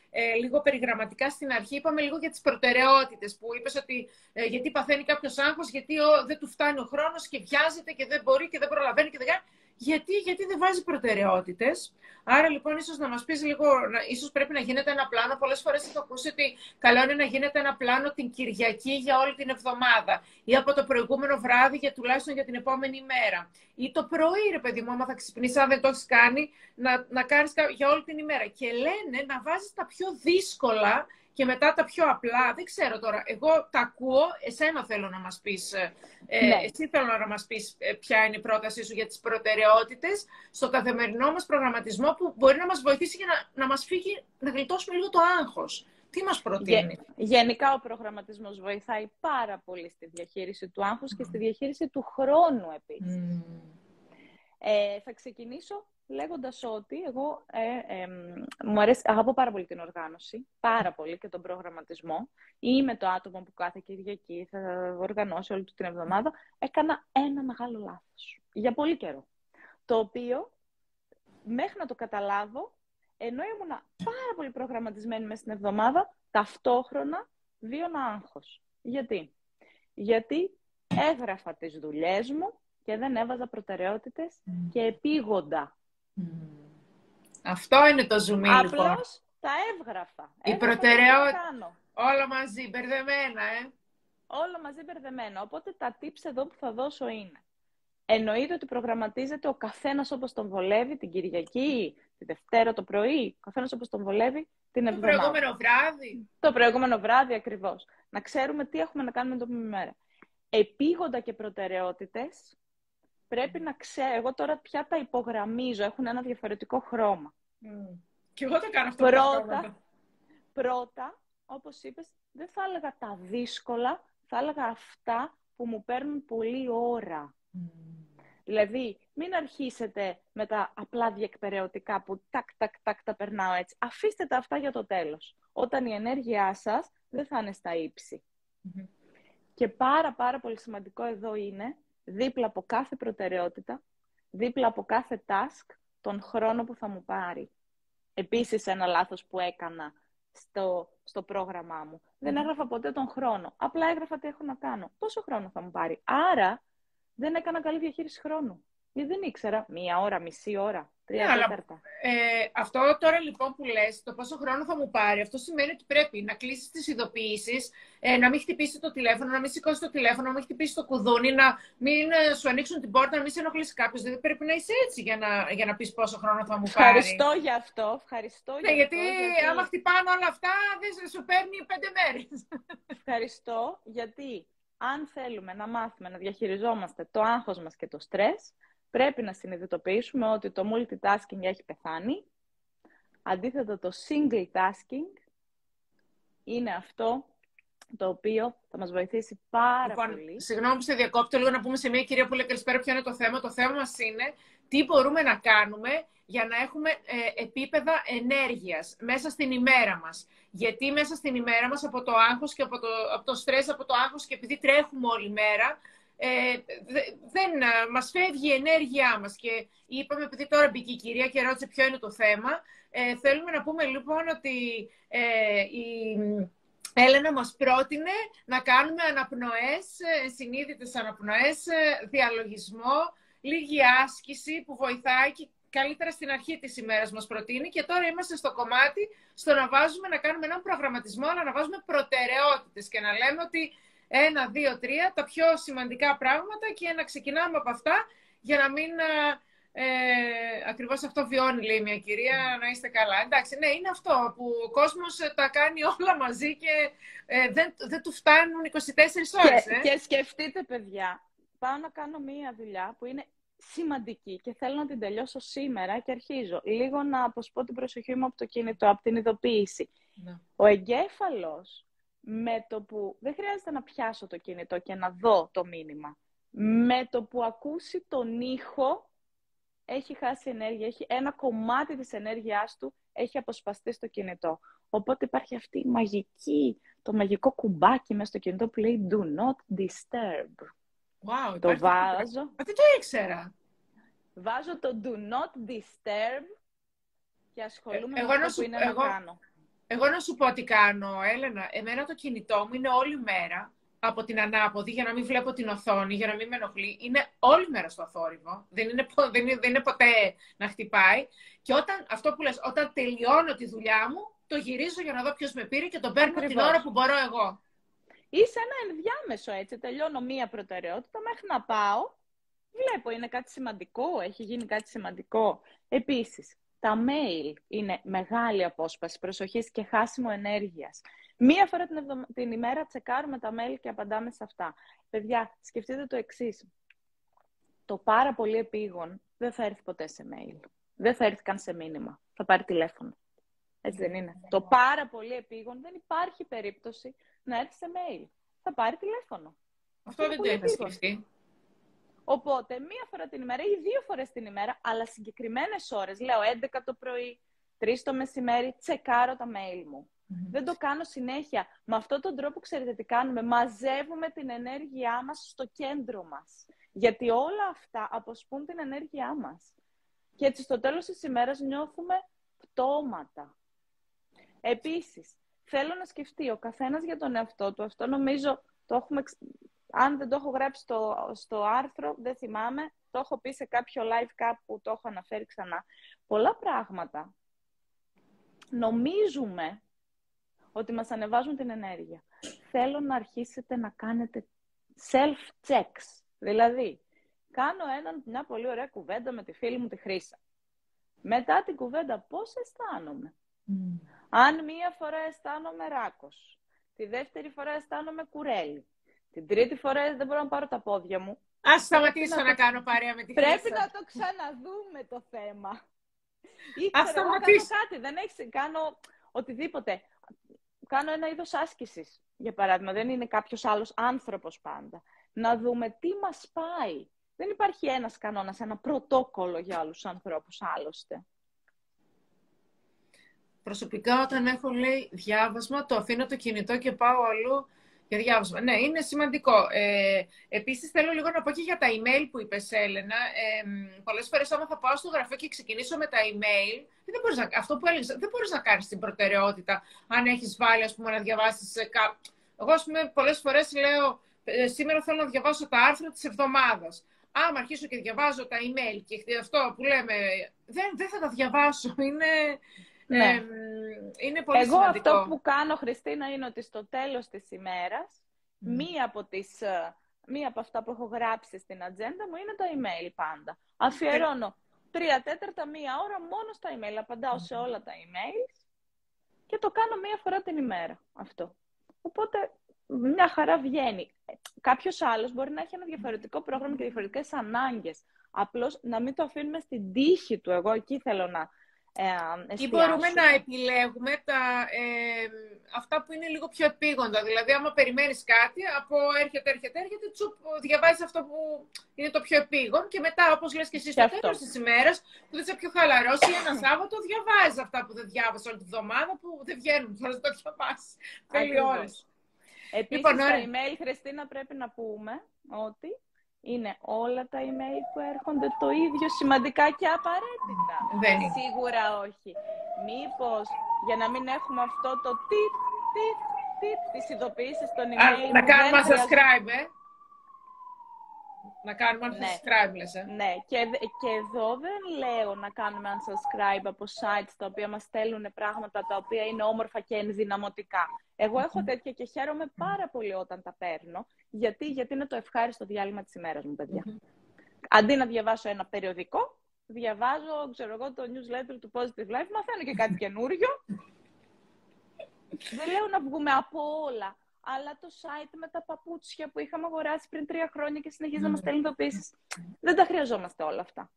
Speaker 2: ε, λίγο περιγραμματικά στην αρχή, είπαμε λίγο για τις προτεραιότητες που είπες ότι ε, γιατί παθαίνει κάποιος άγχος, γιατί ο, δεν του φτάνει ο χρόνος και βιάζεται και δεν μπορεί και δεν προλαβαίνει και δεν κάνει. Γιατί, γιατί δεν βάζει προτεραιότητες. Άρα λοιπόν, ίσως να μας πεις λίγο, ίσως πρέπει να γίνεται ένα πλάνο. Πολλές φορές έχω ακούσει ότι καλό είναι να γίνεται ένα πλάνο την Κυριακή για όλη την εβδομάδα ή από το προηγούμενο βράδυ για τουλάχιστον για την επόμενη μέρα. Ή το πρωί, ρε παιδί μου, άμα θα ξυπνήσεις, αν δεν το έχεις κάνει, να, να κάνεις για όλη την ημέρα. Και λένε να βάζεις τα πιο δύσκολα και μετά τα πιο απλά, δεν ξέρω τώρα, εγώ τα ακούω, εσένα θέλω να μας πεις, ε, ε ναι. εσύ θέλω να μας πεις ε, ποια είναι η πρότασή σου για τις προτεραιότητες στο καθημερινό μας προγραμματισμό που μπορεί να μας βοηθήσει για να, να μας φύγει, να γλιτώσουμε λίγο το άγχος. Τι μας προτείνει;
Speaker 1: Γενικά ο προγραμματισμός βοηθάει πάρα πολύ στη διαχείριση του άγχους και στη διαχείριση του χρόνου επίσης. Ε, θα ξεκινήσω λέγοντας ότι εγώ ε, μου αρέσει, αγαπώ πάρα πολύ την οργάνωση, πάρα πολύ και τον προγραμματισμό. Είμαι το άτομο που κάθε Κυριακή θα οργανώσει όλη την εβδομάδα. Έκανα ένα μεγάλο λάθος για πολύ καιρό. Το οποίο μέχρι να το καταλάβω, ενώ ήμουν πάρα πολύ προγραμματισμένη μέσα στην εβδομάδα, ταυτόχρονα βίωνα άγχος. Γιατί; Γιατί έγραφα τις δουλειές μου και δεν έβαζα προτεραιότητες και επίγοντα.
Speaker 2: Αυτό είναι το ζουμί,
Speaker 1: Απλώς λοιπόν. τα έβγραφα.
Speaker 2: Η προτεραιότητα. Όλα μαζί, μπερδεμένα, ε.
Speaker 1: Όλα μαζί μπερδεμένα. Οπότε τα tips εδώ που θα δώσω είναι. Εννοείται ότι προγραμματίζεται ο καθένας όπως τον βολεύει την Κυριακή, τη Δευτέρα το πρωί, ο καθένας όπως τον βολεύει την εβδομάδα.
Speaker 2: Το προηγούμενο βράδυ.
Speaker 1: Το προηγούμενο βράδυ ακριβώς. Να ξέρουμε τι έχουμε να κάνουμε την επόμενη μέρα. Επίγοντα και προτεραιότητες πρέπει να ξέρω. Εγώ τώρα πια τα υπογραμμίζω, έχουν ένα διαφορετικό χρώμα.
Speaker 2: Mm. Και εγώ το κάνω αυτό
Speaker 1: πρώτα, πρώτα, όπως είπες, δεν θα έλεγα τα δύσκολα, θα έλεγα αυτά που μου παίρνουν πολύ ώρα. Δηλαδή, μην αρχίσετε με τα απλά διεκπαιρεωτικά που τάκ, τάκ, τάκ τα περνάω έτσι. Αφήστε τα αυτά για το τέλος. Όταν η ενέργειά σας δεν θα είναι στα ύψη. Και πάρα πάρα πολύ σημαντικό εδώ είναι δίπλα από κάθε προτεραιότητα, δίπλα από κάθε task, τον χρόνο που θα μου πάρει. Επίσης ένα λάθος που έκανα στο, στο πρόγραμμά μου. Δεν έγραφα ποτέ τον χρόνο. Απλά έγραφα τι έχω να κάνω. Πόσο χρόνο θα μου πάρει. Άρα δεν έκανα καλή διαχείριση χρόνου. Γιατί δεν ήξερα μία ώρα, μισή ώρα. Τρία ναι, αλλά,
Speaker 2: ε, αυτό τώρα λοιπόν που λες, το πόσο χρόνο θα μου πάρει, αυτό σημαίνει ότι πρέπει να κλείσεις τις ειδοποιήσεις, ε, να μην χτυπήσει το τηλέφωνο, να μην σηκώσει το τηλέφωνο, να μην χτυπήσει το κουδούνι, να μην ε, σου ανοίξουν την πόρτα, να μην σε ενοχλήσει κάποιος. Δηλαδή πρέπει να είσαι έτσι για να, για να πεις πόσο χρόνο θα μου
Speaker 1: πάρει. Ευχαριστώ για αυτό. Ευχαριστώ
Speaker 2: ναι,
Speaker 1: για
Speaker 2: γιατί, αυτό, γιατί άμα χτυπάνε όλα αυτά, δεν σου παίρνει πέντε μέρες.
Speaker 1: Ευχαριστώ γιατί αν θέλουμε να μάθουμε να διαχειριζόμαστε το άγχος μας και το στρες, πρέπει να συνειδητοποιήσουμε ότι το multitasking έχει πεθάνει. Αντίθετα, το single tasking είναι αυτό το οποίο θα μας βοηθήσει πάρα λοιπόν, πολύ.
Speaker 2: Συγγνώμη που σε διακόπτω λίγο να πούμε σε μια κυρία που λέει καλησπέρα ποιο είναι το θέμα. Το θέμα μας είναι τι μπορούμε να κάνουμε για να έχουμε ε, επίπεδα ενέργειας μέσα στην ημέρα μας. Γιατί μέσα στην ημέρα μας από το άγχος και από το, από το στρες, από το άγχος και επειδή τρέχουμε όλη μέρα, ε, δεν ε, μας φεύγει η ενέργειά μας. Και είπαμε, επειδή τώρα μπήκε η κυρία και ρώτησε ποιο είναι το θέμα, ε, θέλουμε να πούμε λοιπόν ότι ε, η Έλενα μας πρότεινε να κάνουμε αναπνοές, ε, συνείδητες αναπνοές, διαλογισμό, λίγη άσκηση που βοηθάει και καλύτερα στην αρχή της ημέρας μας προτείνει και τώρα είμαστε στο κομμάτι στο να βάζουμε, να κάνουμε έναν προγραμματισμό, αλλά να βάζουμε προτεραιότητες και να λέμε ότι ένα, δύο, τρία, τα πιο σημαντικά πράγματα και να ξεκινάμε από αυτά για να μην... Ε, ακριβώς αυτό βιώνει, λέει μια κυρία, να είστε καλά. Εντάξει, ναι, είναι αυτό που ο κόσμος τα κάνει όλα μαζί και ε, δεν, δεν του φτάνουν 24 ώρες.
Speaker 1: Και, ε. και σκεφτείτε, παιδιά, πάω να κάνω μία δουλειά που είναι σημαντική και θέλω να την τελειώσω σήμερα και αρχίζω λίγο να αποσπώ την προσοχή μου από το κινητό, από την ειδοποίηση. Ναι. Ο εγκέφαλος με το που δεν χρειάζεται να πιάσω το κινητό και να δω το μήνυμα. Με το που ακούσει τον ήχο, έχει χάσει ενέργεια, έχει ένα κομμάτι της ενέργειάς του έχει αποσπαστεί στο κινητό. Οπότε υπάρχει αυτή η μαγική, το μαγικό κουμπάκι μέσα στο κινητό που λέει Do not disturb.
Speaker 2: Wow,
Speaker 1: το βάζω.
Speaker 2: Μα δεν το ήξερα.
Speaker 1: Βάζω το Do not disturb και ασχολούμαι ε, με αυτό που είναι εγώ, να κάνω.
Speaker 2: Εγώ να σου πω τι κάνω, Έλενα. Εμένα το κινητό μου είναι όλη μέρα από την ανάποδη για να μην βλέπω την οθόνη, για να μην με ενοχλεί. Είναι όλη μέρα στο θόρυβο. Δεν είναι, δεν είναι, δεν είναι ποτέ να χτυπάει. Και όταν, αυτό που λες, όταν τελειώνω τη δουλειά μου, το γυρίζω για να δω ποιος με πήρε και το παίρνω Ακριβώς. την ώρα που μπορώ εγώ.
Speaker 1: Είσαι ένα ενδιάμεσο έτσι. Τελειώνω μία προτεραιότητα μέχρι να πάω. Βλέπω, είναι κάτι σημαντικό, έχει γίνει κάτι σημαντικό. Επίσης, τα mail είναι μεγάλη απόσπαση προσοχής και χάσιμο ενέργειας. Μία φορά την, την ημέρα τσεκάρουμε τα mail και απαντάμε σε αυτά. Παιδιά, σκεφτείτε το εξής. Το πάρα πολύ επίγον δεν θα έρθει ποτέ σε mail. Δεν θα έρθει καν σε μήνυμα. Θα πάρει τηλέφωνο. Έτσι δεν είναι. Το πάρα πολύ επίγον δεν υπάρχει περίπτωση να έρθει σε mail. Θα πάρει τηλέφωνο.
Speaker 2: Αυτό, δεν το είχα σκεφτεί.
Speaker 1: Οπότε, μία φορά την ημέρα ή δύο φορές την ημέρα, αλλά συγκεκριμένες ώρες, λέω 11 το πρωί, 3 το μεσημέρι, τσεκάρω τα mail μου. Δεν το κάνω συνέχεια. Με αυτόν τον τρόπο, ξέρετε τι κάνουμε. Μαζεύουμε την ενέργειά μας στο κέντρο μας. Γιατί όλα αυτά αποσπούν την ενέργειά μας. Και έτσι στο τέλος της ημέρας νιώθουμε πτώματα. Επίσης, θέλω να σκεφτεί ο καθένας για τον εαυτό του. Αυτό νομίζω το έχουμε... Αν δεν το έχω γράψει στο, στο άρθρο, δεν θυμάμαι. Το έχω πει σε κάποιο live κάπου, το έχω αναφέρει ξανά. Πολλά πράγματα νομίζουμε ότι μας ανεβάζουν την ενέργεια. Θέλω να αρχίσετε να κάνετε self-checks. Δηλαδή, κάνω έναν, μια πολύ ωραία κουβέντα με τη φίλη μου τη Χρύσα. Μετά την κουβέντα, πώς αισθάνομαι; Αν μία φορά αισθάνομαι ράκος, τη δεύτερη φορά αισθάνομαι κουρέλι, την τρίτη φορά δεν μπορώ να πάρω τα πόδια μου.
Speaker 2: Ας σταματήσω να, να, κάνω παρέα με τη
Speaker 1: Χρύσα. Πρέπει να το ξαναδούμε το θέμα. Ας σταματήσω. Κάνω κάτι, δεν έχεις, κάνω οτιδήποτε κάνω ένα είδος άσκησης, για παράδειγμα. Δεν είναι κάποιος άλλος άνθρωπος πάντα. Να δούμε τι μας πάει. Δεν υπάρχει ένας κανόνας, ένα πρωτόκολλο για άλλους ανθρώπους άλλωστε.
Speaker 2: Προσωπικά όταν έχω λέει διάβασμα, το αφήνω το κινητό και πάω αλλού για διάβασμα. Ναι, είναι σημαντικό. Ε, επίσης, θέλω λίγο να πω και για τα email που είπες, Έλενα. Ε, πολλές φορές, άμα θα πάω στο γραφείο και ξεκινήσω με τα email, δεν μπορείς να, αυτό που έλεγες, δεν μπορείς να κάνεις την προτεραιότητα, αν έχεις βάλει, ας πούμε, να διαβάσεις... Κα... Εγώ, ας πούμε, πολλές φορές λέω, ε, σήμερα θέλω να διαβάσω τα άρθρα της εβδομάδας. Άμα αρχίσω και διαβάζω τα email και αυτό που λέμε, δεν, δεν θα τα διαβάσω. Είναι... Ναι. είναι πολύ
Speaker 1: Εγώ αυτό που κάνω, Χριστίνα, είναι ότι στο τέλος της ημέρας, μία, από τις, ε, μία από αυτά που έχω γράψει στην ατζέντα μου είναι το email πάντα. Αφιερώνω τρία τέταρτα, μία ώρα μόνο στα email. Απαντάω σε όλα τα email και το κάνω μία φορά την ημέρα αυτό. Οπότε μια χαρά βγαίνει. Κάποιος άλλος μπορεί να έχει ένα διαφορετικό πρόγραμμα και διαφορετικές ανάγκες. Απλώς να μην το αφήνουμε στην τύχη του. Εγώ εκεί θέλω να
Speaker 2: ε, Ή μπορούμε να επιλέγουμε τα, ε, αυτά που είναι λίγο πιο επίγοντα. Δηλαδή, άμα περιμένεις κάτι, από έρχεται, έρχεται, έρχεται, τσουπ, διαβάζεις αυτό που είναι το πιο επίγον και μετά, όπως λες και εσύ, στο τέλος της ημέρας, που δεν είσαι πιο χαλαρός ή ένα Σάββατο, διαβάζεις αυτά που δεν διάβασες όλη τη βδομάδα, που δεν βγαίνουν, θα το διαβάσεις. Θέλει ώρες.
Speaker 1: Επίσης, λοιπόν, στα email, Χριστίνα, πρέπει να πούμε ότι είναι όλα τα email που έρχονται το ίδιο σημαντικά και απαραίτητα.
Speaker 2: Δεν είναι.
Speaker 1: Σίγουρα όχι. Μήπως για να μην έχουμε αυτό το τι, τι, τι, τις ειδοποιήσεις των email.
Speaker 2: να κάνουμε subscribe, ε. Να κάνουμε unsubscribe, ναι. λες, ε.
Speaker 1: Ναι, και, και εδώ δεν λέω να κάνουμε unsubscribe από sites τα οποία μας στέλνουν πράγματα τα οποία είναι όμορφα και ενδυναμωτικά. Εγώ έχω τέτοια και χαίρομαι πάρα πολύ όταν τα παίρνω. Γιατί, γιατί είναι το ευχάριστο διάλειμμα της ημέρας μου, παιδιά. Αντί να διαβάσω ένα περιοδικό, διαβάζω, ξέρω εγώ, το newsletter του Positive Life, μαθαίνω και κάτι καινούριο. (laughs) δεν λέω να βγούμε από όλα, αλλά το site με τα παπούτσια που είχαμε αγοράσει πριν τρία χρόνια και συνεχίζει να μας στέλνει ειδοποιήσεις. Δεν τα χρειαζόμαστε όλα αυτά.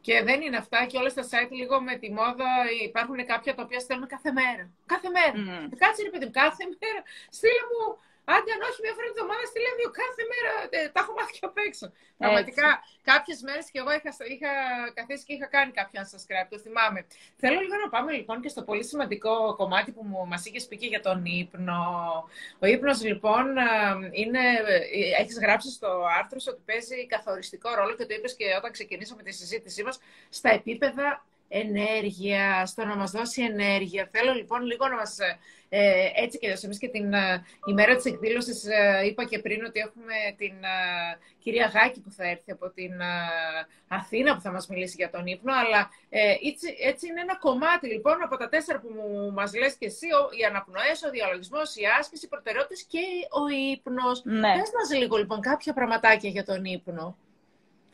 Speaker 2: Και δεν είναι αυτά και όλα στα site λίγο με τη μόδα υπάρχουν κάποια τα οποία στέλνουν κάθε μέρα. Κάθε μέρα. Mm. Κάτσε ρε παιδί μου, κάθε μέρα. Στείλε μου Άντε, αν όχι, μια φορά την εβδομάδα στη δύο κάθε μέρα. Ε, τα έχω μάθει και απ' έξω. Πραγματικά, κάποιες μέρες και εγώ είχα, είχα καθίσει και είχα κάνει κάποιο unsubscribe, το θυμάμαι. Θέλω λίγο να πάμε λοιπόν και στο πολύ σημαντικό κομμάτι που μας είχες πει και για τον ύπνο. Ο ύπνος, λοιπόν, είναι. Έχεις γράψει στο άρθρο σου ότι παίζει καθοριστικό ρόλο και το είπες και όταν ξεκινήσαμε τη συζήτησή μας στα επίπεδα ενέργεια, στο να μας δώσει ενέργεια. Θέλω λοιπόν λίγο να μας, ε, έτσι και εμείς και την ε, ημέρα της εκδήλωσης ε, είπα και πριν ότι έχουμε την ε, κυρία Γάκη που θα έρθει από την Αθήνα που θα μας μιλήσει για τον ύπνο, αλλά έτσι, έτσι είναι ένα κομμάτι λοιπόν από τα τέσσερα που μου, μας λες και εσύ, ο, οι αναπνοές, ο διαλογισμός, η άσκηση, οι προτεραιότητες και ο ύπνος. Ναι. Πες μας λίγο λοιπόν κάποια πραγματάκια για τον ύπνο,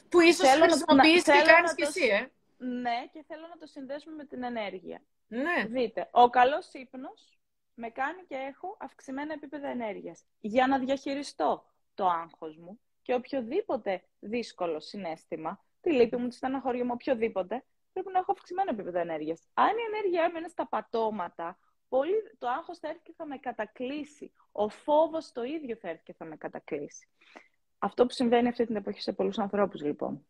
Speaker 2: που ίσως χρησιμοποιείς και κάνεις και εσύ, ε.
Speaker 1: Ναι, και θέλω να το συνδέσουμε με την ενέργεια.
Speaker 2: Ναι.
Speaker 1: Δείτε, ο καλός ύπνος με κάνει και έχω αυξημένα επίπεδα ενέργειας. Για να διαχειριστώ το άγχος μου και οποιοδήποτε δύσκολο συνέστημα, τη λύπη μου, τη στεναχώρια μου, οποιοδήποτε, πρέπει να έχω αυξημένο επίπεδο ενέργειας. Αν η ενέργεια έμενε στα πατώματα, πολύ, το άγχος θα έρθει και θα με κατακλείσει. Ο φόβος το ίδιο θα έρθει και θα με κατακλείσει. Αυτό που συμβαίνει αυτή την εποχή σε πολλούς ανθρώπους, λοιπον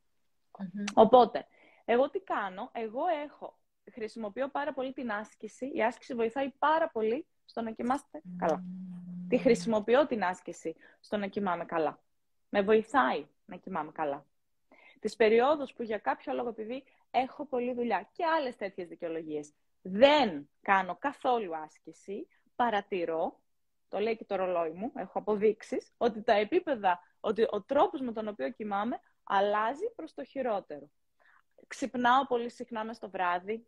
Speaker 1: Οπότε, εγώ τι κάνω, εγώ έχω, χρησιμοποιώ πάρα πολύ την άσκηση. Η άσκηση βοηθάει πάρα πολύ στο να κοιμάστε καλά. Τη χρησιμοποιώ την άσκηση στο να κοιμάμαι καλά. Με βοηθάει να κοιμάμαι καλά. Τις περιόδους που για κάποιο λόγο, επειδή έχω πολλή δουλειά και άλλες τέτοιες δικαιολογίες, δεν κάνω καθόλου άσκηση, παρατηρώ, το λέει και το ρολόι μου, έχω αποδείξεις, ότι τα επίπεδα, ότι ο τρόπος με τον οποίο κοιμάμαι αλλάζει προς το χειρότερο ξυπνάω πολύ συχνά μες το βράδυ,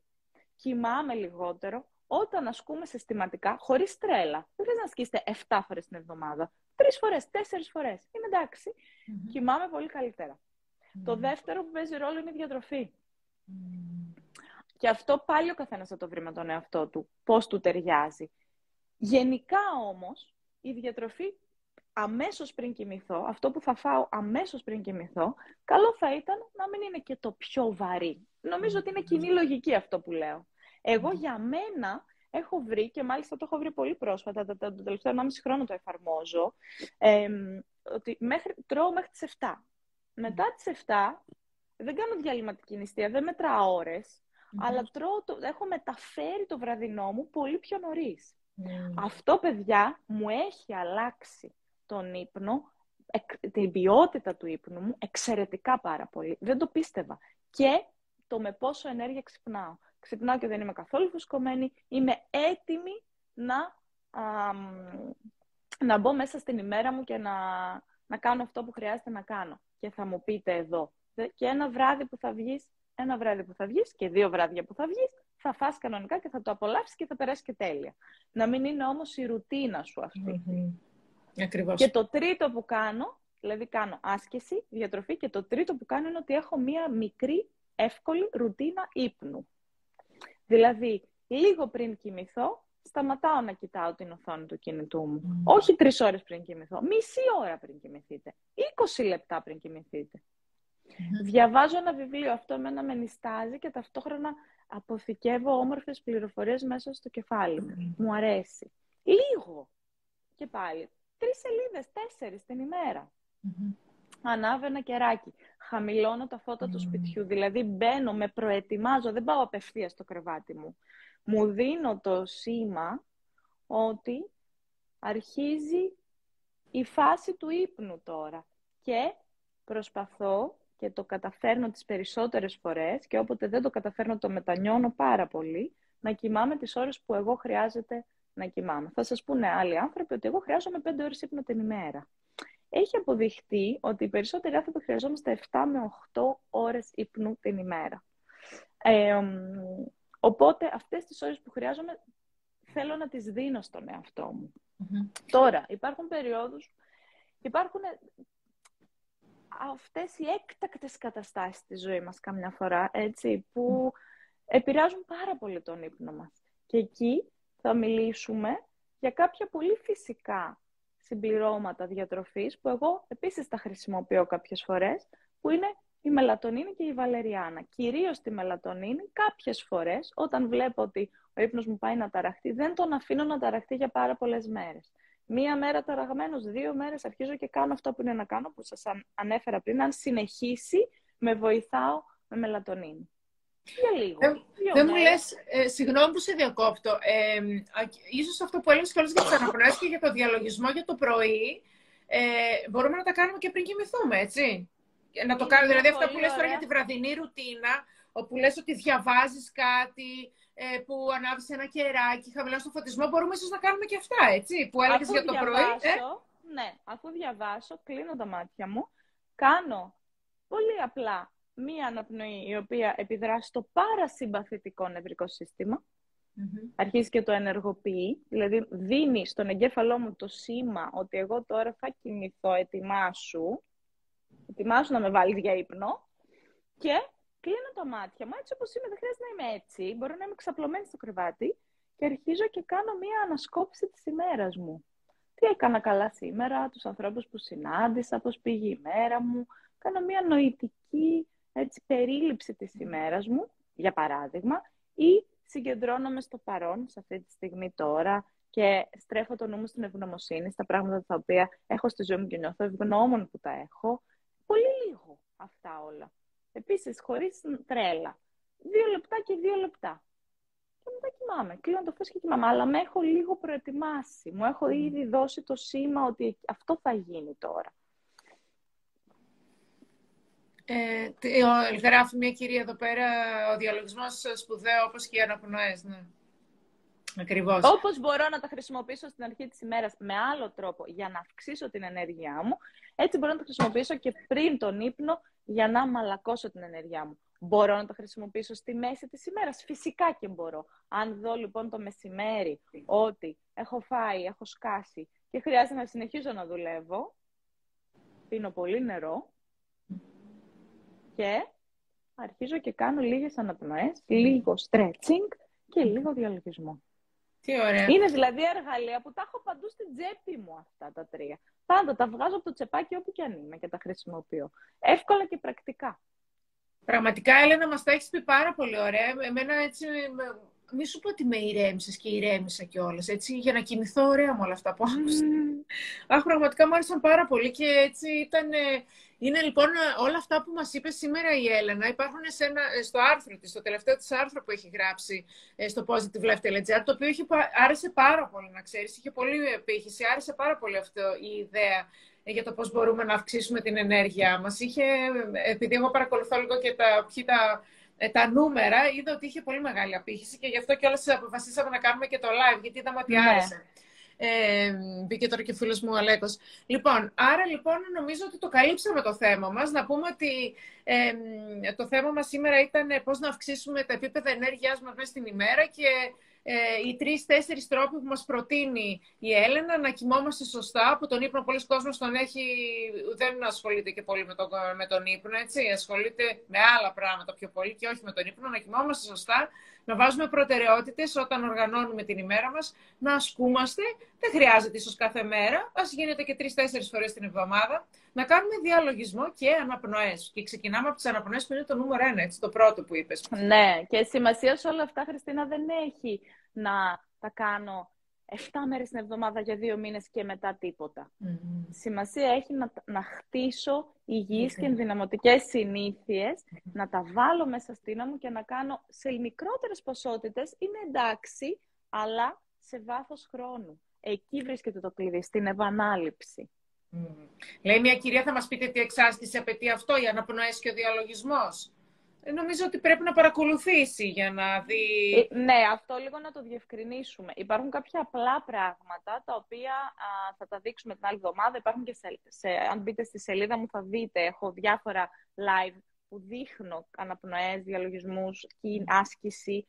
Speaker 1: κοιμάμαι λιγότερο, όταν ασκούμε συστηματικά, χωρίς τρέλα. Δεν θες να ασκήσετε 7 φορές την εβδομάδα. Τρεις φορές, τέσσερις φορές. Είναι εντάξει. Mm-hmm. Κοιμάμαι πολύ καλύτερα. Το δεύτερο που παίζει ρόλο είναι η διατροφή. Και αυτό πάλι ο καθένας θα το βρει με τον εαυτό του. Πώς του ταιριάζει. Γενικά όμως, η διατροφή αμέσως πριν κοιμηθώ, αυτό που θα φάω αμέσως πριν κοιμηθώ, καλό θα ήταν να μην είναι και το πιο βαρύ. Νομίζω ότι είναι κοινή λογική αυτό που λέω. Εγώ για μένα έχω βρει, και μάλιστα το έχω βρει πολύ πρόσφατα, το, το, τελευταίο 1,5 χρόνο το εφαρμόζω, ε, ότι μέχρι, τρώω μέχρι τις 7. Μετά τις 7 δεν κάνω διαλυματική νηστεία, δεν μετράω αλλά τρώω, το, έχω μεταφέρει το βραδινό μου πολύ πιο νωρίς. Αυτό, παιδιά, μου έχει αλλάξει τον ύπνο, την ποιότητα του ύπνου μου εξαιρετικά πάρα πολύ. Δεν το πίστευα. Και το με πόσο ενέργεια ξυπνάω. Ξυπνάω και δεν είμαι καθόλου φουσκωμένη. Είμαι έτοιμη να, να μπω μέσα στην ημέρα μου και να, να κάνω αυτό που χρειάζεται να κάνω. Και θα μου πείτε εδώ. Και ένα βράδυ που θα βγεις, ένα βράδυ που θα βγεις και δύο βράδια που θα βγεις, θα φας κανονικά και θα το απολαύσεις και θα περάσει και τέλεια. Να μην είναι όμως η ρουτίνα σου αυτη
Speaker 2: Ακριβώς.
Speaker 1: Και το τρίτο που κάνω, δηλαδή κάνω άσκηση, διατροφή και το τρίτο που κάνω είναι ότι έχω μία μικρή, εύκολη ρουτίνα ύπνου. Δηλαδή, λίγο πριν κοιμηθώ, σταματάω να κοιτάω την οθόνη του κινητού μου. Όχι τρεις ώρες πριν κοιμηθώ, μισή ώρα πριν κοιμηθείτε, 20 λεπτά πριν κοιμηθείτε. Διαβάζω ένα βιβλίο, αυτό εμένα με νιστάζει και ταυτόχρονα αποθηκεύω όμορφες πληροφορίες μέσα στο κεφάλι μου. Μου αρέσει. Λίγο. Και πάλι, τρεις σελίδες, τέσσερις την ημέρα. Mm-hmm. Ανάβω ένα κεράκι. Χαμηλώνω τα φώτα του σπιτιού. Δηλαδή μπαίνω, με προετοιμάζω, δεν πάω απευθείας στο κρεβάτι μου. Μου δίνω το σήμα ότι αρχίζει η φάση του ύπνου τώρα. Και προσπαθώ και το καταφέρνω τις περισσότερες φορές και όποτε δεν το καταφέρνω το μετανιώνω πάρα πολύ, να κοιμάμαι τις ώρες που εγώ χρειάζεται να κοιμάμαι. Θα σας πούνε άλλοι άνθρωποι ότι εγώ χρειάζομαι 5 ώρες ύπνο την ημέρα. Έχει αποδειχτεί ότι οι περισσότεροι άνθρωποι χρειαζόμαστε 7 με 8 ώρες ύπνου την ημέρα. Ε, οπότε αυτές τις ώρες που χρειάζομαι θέλω να τις δίνω στον εαυτό μου. Τώρα, υπάρχουν περιόδους, υπάρχουν αυτές οι έκτακτες καταστάσεις στη ζωή μας καμιά φορά, έτσι, που επηρεάζουν πάρα πολύ τον ύπνο μας. Και εκεί θα μιλήσουμε για κάποια πολύ φυσικά συμπληρώματα διατροφής που εγώ επίσης τα χρησιμοποιώ κάποιες φορές, που είναι η μελατονίνη και η βαλεριάνα. Κυρίως τη μελατονίνη κάποιες φορές όταν βλέπω ότι ο ύπνος μου πάει να ταραχτεί, δεν τον αφήνω να ταραχτεί για πάρα πολλές μέρες. Μία μέρα ταραγμένος, δύο μέρες αρχίζω και κάνω αυτό που είναι να κάνω, που σας ανέφερα πριν. Αν συνεχίσει, με βοηθάω με μελατονίνη. Για λίγο.
Speaker 2: Δεν μου λες, ε, συγγνώμη που σε διακόπτω, ε, ίσως αυτό που έλεγες κιόλας για τις αναπνοές και για το διαλογισμό για το πρωί, ε, μπορούμε να τα κάνουμε και πριν κοιμηθούμε, έτσι; Να το κάνουμε, δηλαδή αυτά που λες τώρα για τη βραδινή ρουτίνα, όπου λες ότι διαβάζεις κάτι, ε, που ανάβεις ένα κεράκι, χαμηλάς στο φωτισμό, μπορούμε ίσως να κάνουμε και αυτά, έτσι, που έλεγες για το πρωί. Ε;
Speaker 1: Ναι, αφού διαβάσω, κλείνω τα μάτια μου, κάνω πολύ απλά μία αναπνοή η οποία επιδρά στο παρασυμπαθητικό νευρικό αρχίζει και το ενεργοποιεί, δηλαδή δίνει στον εγκέφαλό μου το σήμα ότι εγώ τώρα θα κοιμηθώ, ετοιμάσου, ετοιμάσου να με βάλεις για ύπνο και κλείνω τα μάτια μου, έτσι όπως είμαι, δεν χρειάζεται να είμαι έτσι, μπορώ να είμαι ξαπλωμένη στο κρεβάτι και αρχίζω και κάνω μία ανασκόπηση της ημέρας μου. Τι έκανα καλά σήμερα, τους ανθρώπους που συνάντησα, πώς πήγε η μέρα μου, κάνω μία νοητική έτσι, περίληψη της ημέρας μου, για παράδειγμα, ή συγκεντρώνομαι στο παρόν, σε αυτή τη στιγμή τώρα, και στρέφω το νου μου στην ευγνωμοσύνη, στα πράγματα τα οποία έχω στη ζωή μου και νιώθω ευγνώμων που τα έχω. Πολύ λίγο αυτά όλα. Επίσης, χωρίς τρέλα. Δύο λεπτά και δύο λεπτά. Και μετά κοιμάμαι. Κλείνω το φως και κοιμάμαι. Αλλά με έχω λίγο προετοιμάσει. Μου έχω ήδη δώσει το σήμα ότι αυτό θα γίνει τώρα.
Speaker 2: Ε, γράφει μια κυρία εδώ πέρα, ο διαλογισμός σπουδαίο όπως και οι αναπνοές, ναι. Ακριβώς.
Speaker 1: Όπως μπορώ να τα χρησιμοποιήσω στην αρχή της ημέρας με άλλο τρόπο για να αυξήσω την ενέργειά μου, έτσι μπορώ να τα χρησιμοποιήσω και πριν τον ύπνο για να μαλακώσω την ενέργειά μου. Μπορώ να τα χρησιμοποιήσω στη μέση της ημέρας. Φυσικά και μπορώ. Αν δω λοιπόν το μεσημέρι ότι έχω φάει, έχω σκάσει και χρειάζεται να συνεχίσω να δουλεύω, πίνω πολύ νερό, και αρχίζω και κάνω λίγες αναπνοές, λίγο stretching και λίγο διαλογισμό.
Speaker 2: Τι ωραία.
Speaker 1: Είναι δηλαδή εργαλεία που τα έχω παντού στην τσέπη μου αυτά τα τρία. Πάντα τα βγάζω από το τσεπάκι όπου και αν είμαι και τα χρησιμοποιώ. Εύκολα και πρακτικά.
Speaker 2: Πραγματικά, Έλενα, μας τα έχεις πει πάρα πολύ ωραία. Εμένα έτσι, μη σου πω ότι με ηρέμησες και ηρέμησα κιόλας, έτσι, για να κοιμηθώ ωραία με όλα αυτά που άκουσα. Αχ, πραγματικά μου άρεσαν πάρα πολύ και έτσι ήταν είναι λοιπόν όλα αυτά που μας είπες σήμερα η Έλενα, υπάρχουν σε ένα, στο άρθρο της, στο τελευταίο της άρθρο που έχει γράψει ε, στο Positive Life Telegram, το οποίο είχε, άρεσε πάρα πολύ να ξέρεις, είχε πολύ επίχυση, άρεσε πάρα πολύ αυτό η ιδέα ε, για το πώς μπορούμε να αυξήσουμε την ενέργειά μας. Είχε, επειδή εγώ παρακολουθώ λίγο και τα, τα, ε, τα νούμερα, είδα ότι είχε πολύ μεγάλη απήχηση και γι' αυτό και όλες αποφασίσαμε να κάνουμε και το live, γιατί είδαμε ότι ναι. άρεσε. Ε, μπήκε τώρα και ο φίλος μου ο Αλέκος. Λοιπόν, άρα λοιπόν νομίζω ότι το καλύψαμε το θέμα μας. Να πούμε ότι ε, το θέμα μας σήμερα ήταν πώς να αυξήσουμε τα επίπεδα ενέργειάς μας μέσα στην ημέρα και ε, οι τρει-τέσσερι τρόποι που μας προτείνει η Έλενα να κοιμόμαστε σωστά. Που τον ύπνο πολλοί κόσμος τον έχει, δεν ασχολείται και πολύ με τον, με τον ύπνο, έτσι. Ασχολείται με άλλα πράγματα πιο πολύ και όχι με τον ύπνο. Να κοιμόμαστε σωστά, να βάζουμε προτεραιότητες όταν οργανώνουμε την ημέρα μας, να ασκούμαστε. Δεν χρειάζεται ίσως κάθε μέρα, ας γίνεται και τρει-τέσσερι φορές την εβδομάδα. Να κάνουμε διαλογισμό και αναπνοές. Και ξεκινάμε από τις αναπνοές που είναι το νούμερο ένα, έτσι, το πρώτο που είπες.
Speaker 1: Ναι, και σημασία σε όλα αυτά, Χριστίνα, δεν έχει να τα κάνω 7 μέρες την εβδομάδα για δύο μήνες και μετά τίποτα. Σημασία έχει να, να χτίσω υγιείς και ενδυναμωτικές να τα βάλω μέσα στην μου και να κάνω σε μικρότερες ποσότητες, είναι εντάξει, αλλά σε βάθος χρόνου. Εκεί βρίσκεται το κλειδί, στην ευανάληψη.
Speaker 2: Λέει μια κυρία, θα μας πείτε τι εξάσκηση απαιτεί αυτό, η αναπνοές και ο διαλογισμός; Ε, νομίζω ότι πρέπει να παρακολουθήσει για να δει...
Speaker 1: Ε, ναι, αυτό λίγο να το διευκρινίσουμε. Υπάρχουν κάποια απλά πράγματα, τα οποία α, θα τα δείξουμε την άλλη εβδομάδα. Υπάρχουν και σε, αν μπείτε στη σελίδα μου θα δείτε, έχω διάφορα live που δείχνω αναπνοές, διαλογισμούς, άσκηση.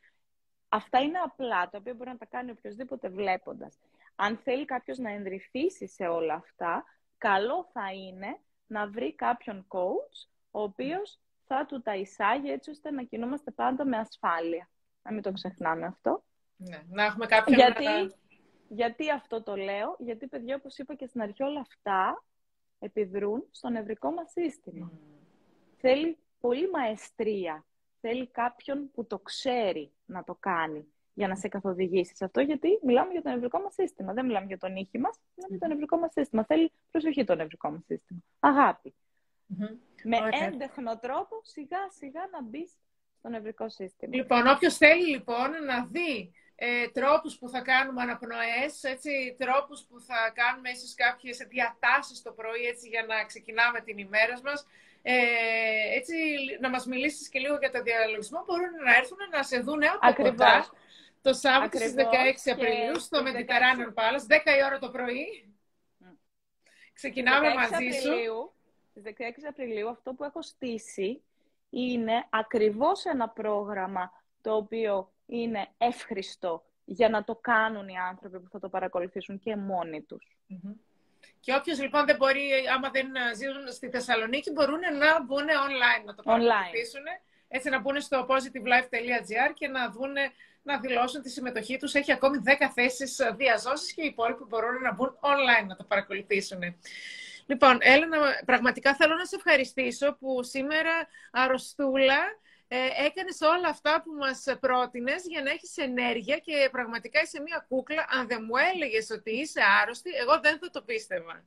Speaker 1: Αυτά είναι απλά, τα οποία μπορεί να τα κάνει οποιοδήποτε βλέποντας. Αν θέλει κάποιος να ενδρυφήσει σε όλα αυτά, καλό θα είναι να βρει κάποιον coach, ο οποίος θα του τα εισάγει έτσι ώστε να κινούμαστε πάντα με ασφάλεια. Να μην το ξεχνάμε αυτό.
Speaker 2: Ναι, να έχουμε κάποιον...
Speaker 1: Γιατί, γιατί αυτό το λέω, γιατί παιδιά όπως είπα και στην αρχή όλα αυτά επιδρούν στο νευρικό μας σύστημα. Θέλει πολύ μαεστρία. Θέλει κάποιον που το ξέρει να το κάνει. για να σε καθοδηγήσει σε αυτό, γιατί μιλάμε για το νευρικό μας σύστημα. Δεν μιλάμε για τον ήχη μας, μιλάμε για το νευρικό μας σύστημα. Θέλει προσοχή το νευρικό μας σύστημα. Αγάπη. Με έντεχνο τρόπο σιγά σιγά να μπεις στο νευρικό σύστημα.
Speaker 2: Λοιπόν, όποιος θέλει λοιπόν να δει ε, τρόπους που θα κάνουμε αναπνοές, έτσι, τρόπους που θα κάνουμε ίσως κάποιες διατάσεις το πρωί έτσι, για να ξεκινάμε την ημέρα μας, ε, έτσι, να μας μιλήσεις και λίγο για το διαλογισμό, μπορούν να έρθουν να σε δουν από Ακριβώς. κοντά το Σάββατο στις 16 Απριλίου στο Mediterranean Palace, 10 η ώρα το πρωί. Ξεκινάμε μαζί Απριλίου, σου.
Speaker 1: Στις 16 Απριλίου αυτό που έχω στήσει είναι ακριβώς ένα πρόγραμμα το οποίο είναι εύχριστο για να το κάνουν οι άνθρωποι που θα το παρακολουθήσουν και μόνοι τους.
Speaker 2: Και όποιος λοιπόν δεν μπορεί, άμα δεν ζουν στη Θεσσαλονίκη, μπορούν να μπουν online, να το παρακολουθήσουν. Έτσι να μπουν στο positivelife.gr και να δουν να δηλώσουν τη συμμετοχή τους. Έχει ακόμη 10 θέσεις διαζώσεις και οι υπόλοιποι μπορούν να μπουν online να το παρακολουθήσουν. Λοιπόν, Έλενα, πραγματικά θέλω να σε ευχαριστήσω που σήμερα αρρωστούλα ε, έκανες όλα αυτά που μας πρότεινες για να έχεις ενέργεια και πραγματικά είσαι μια κούκλα. Αν δεν μου έλεγες ότι είσαι άρρωστη, εγώ δεν θα το πίστευα.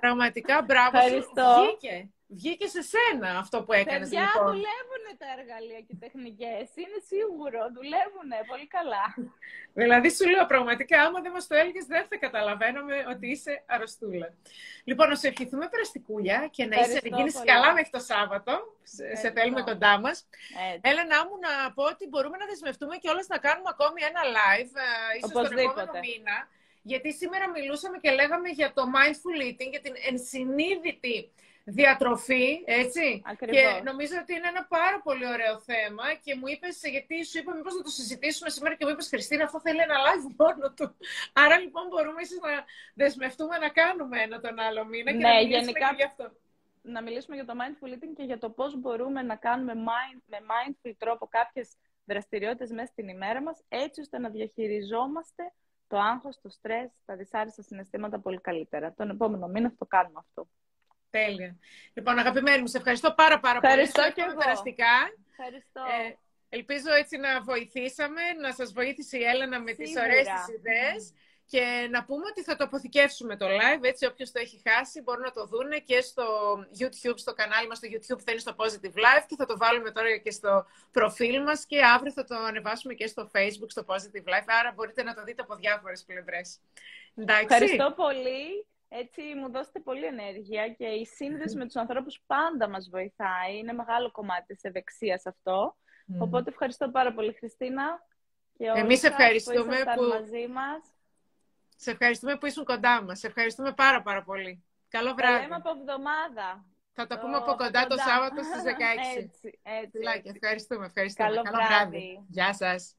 Speaker 2: πραγματικά μπράβο σου. Βγήκε. Βγήκε σε σένα αυτό που έκανες
Speaker 1: Παιδιά, λοιπόν. δουλεύουν τα εργαλεία και οι τεχνικές. Είναι σίγουρο. Δουλεύουν πολύ καλά.
Speaker 2: δηλαδή σου λέω πραγματικά, άμα δεν μας το έλεγες, δεν θα καταλαβαίναμε ότι είσαι αρρωστούλα. Λοιπόν, να σου ευχηθούμε περαστικούλια και να είσαι, να γίνεις καλά μέχρι το Σάββατο. Σε θέλουμε κοντά μας. Έλα να μου να πω ότι μπορούμε να δεσμευτούμε και όλες να κάνουμε ακόμη ένα live, ε, ίσως τον επόμενο μήνα. Γιατί σήμερα μιλούσαμε και λέγαμε για το mindful eating, για την ενσυνείδητη διατροφή, έτσι.
Speaker 1: Ακριβώς.
Speaker 2: Και νομίζω ότι είναι ένα πάρα πολύ ωραίο θέμα και μου είπες, γιατί σου είπα μήπως να το συζητήσουμε σήμερα και μου είπες Χριστίνα, αυτό θέλει ένα live (laughs) μόνο του. Άρα λοιπόν μπορούμε ίσως να δεσμευτούμε να κάνουμε ένα τον άλλο μήνα και ναι, να γενικά... και γι' αυτό.
Speaker 1: Να μιλήσουμε για το mindful eating και για το πώς μπορούμε να κάνουμε mind, με mindful τρόπο κάποιες δραστηριότητες μέσα στην ημέρα μας, έτσι ώστε να διαχειριζόμαστε το άγχος, το στρες, τα δυσάρεστα συναισθήματα πολύ καλύτερα. Τον επόμενο μήνα θα το κάνουμε αυτό.
Speaker 2: Τέλεια. Λοιπόν, αγαπημένη μου, σε ευχαριστώ πάρα, πάρα
Speaker 1: ευχαριστώ
Speaker 2: πολύ.
Speaker 1: Ευχαριστώ
Speaker 2: και περαστικά.
Speaker 1: Ευχαριστώ.
Speaker 2: Ε, ελπίζω έτσι να βοηθήσαμε, να σας βοήθησε η Έλενα με Σίγουρα. τις ωραίες της ιδέες. Και να πούμε ότι θα το αποθηκεύσουμε το live, έτσι όποιος το έχει χάσει μπορούν να το δούνε και στο YouTube, στο κανάλι μας στο YouTube θα είναι στο Positive Live και θα το βάλουμε τώρα και στο προφίλ μας και αύριο θα το ανεβάσουμε και στο Facebook, στο Positive Live, άρα μπορείτε να το δείτε από διάφορες πλευρές.
Speaker 1: Εντάξει. Ευχαριστώ πολύ. Έτσι μου δώσετε πολύ ενέργεια και η σύνδεση με τους ανθρώπους πάντα μας βοηθάει. Είναι μεγάλο κομμάτι της ευεξίας αυτό. Οπότε ευχαριστώ πάρα πολύ Χριστίνα.
Speaker 2: Και Εμείς ευχαριστούμε
Speaker 1: που, που... μαζί μας.
Speaker 2: Σε ευχαριστούμε που ήσουν κοντά μας. Σε ευχαριστούμε πάρα πάρα πολύ. Καλό βράδυ. Θα
Speaker 1: λέμε από εβδομάδα.
Speaker 2: Θα το πούμε από κοντά, το Σάββατο στις 16.
Speaker 1: έτσι, έτσι,
Speaker 2: Ευχαριστούμε, ευχαριστούμε.
Speaker 1: Καλό, Καλό βράδυ. βράδυ.
Speaker 2: Γεια σας.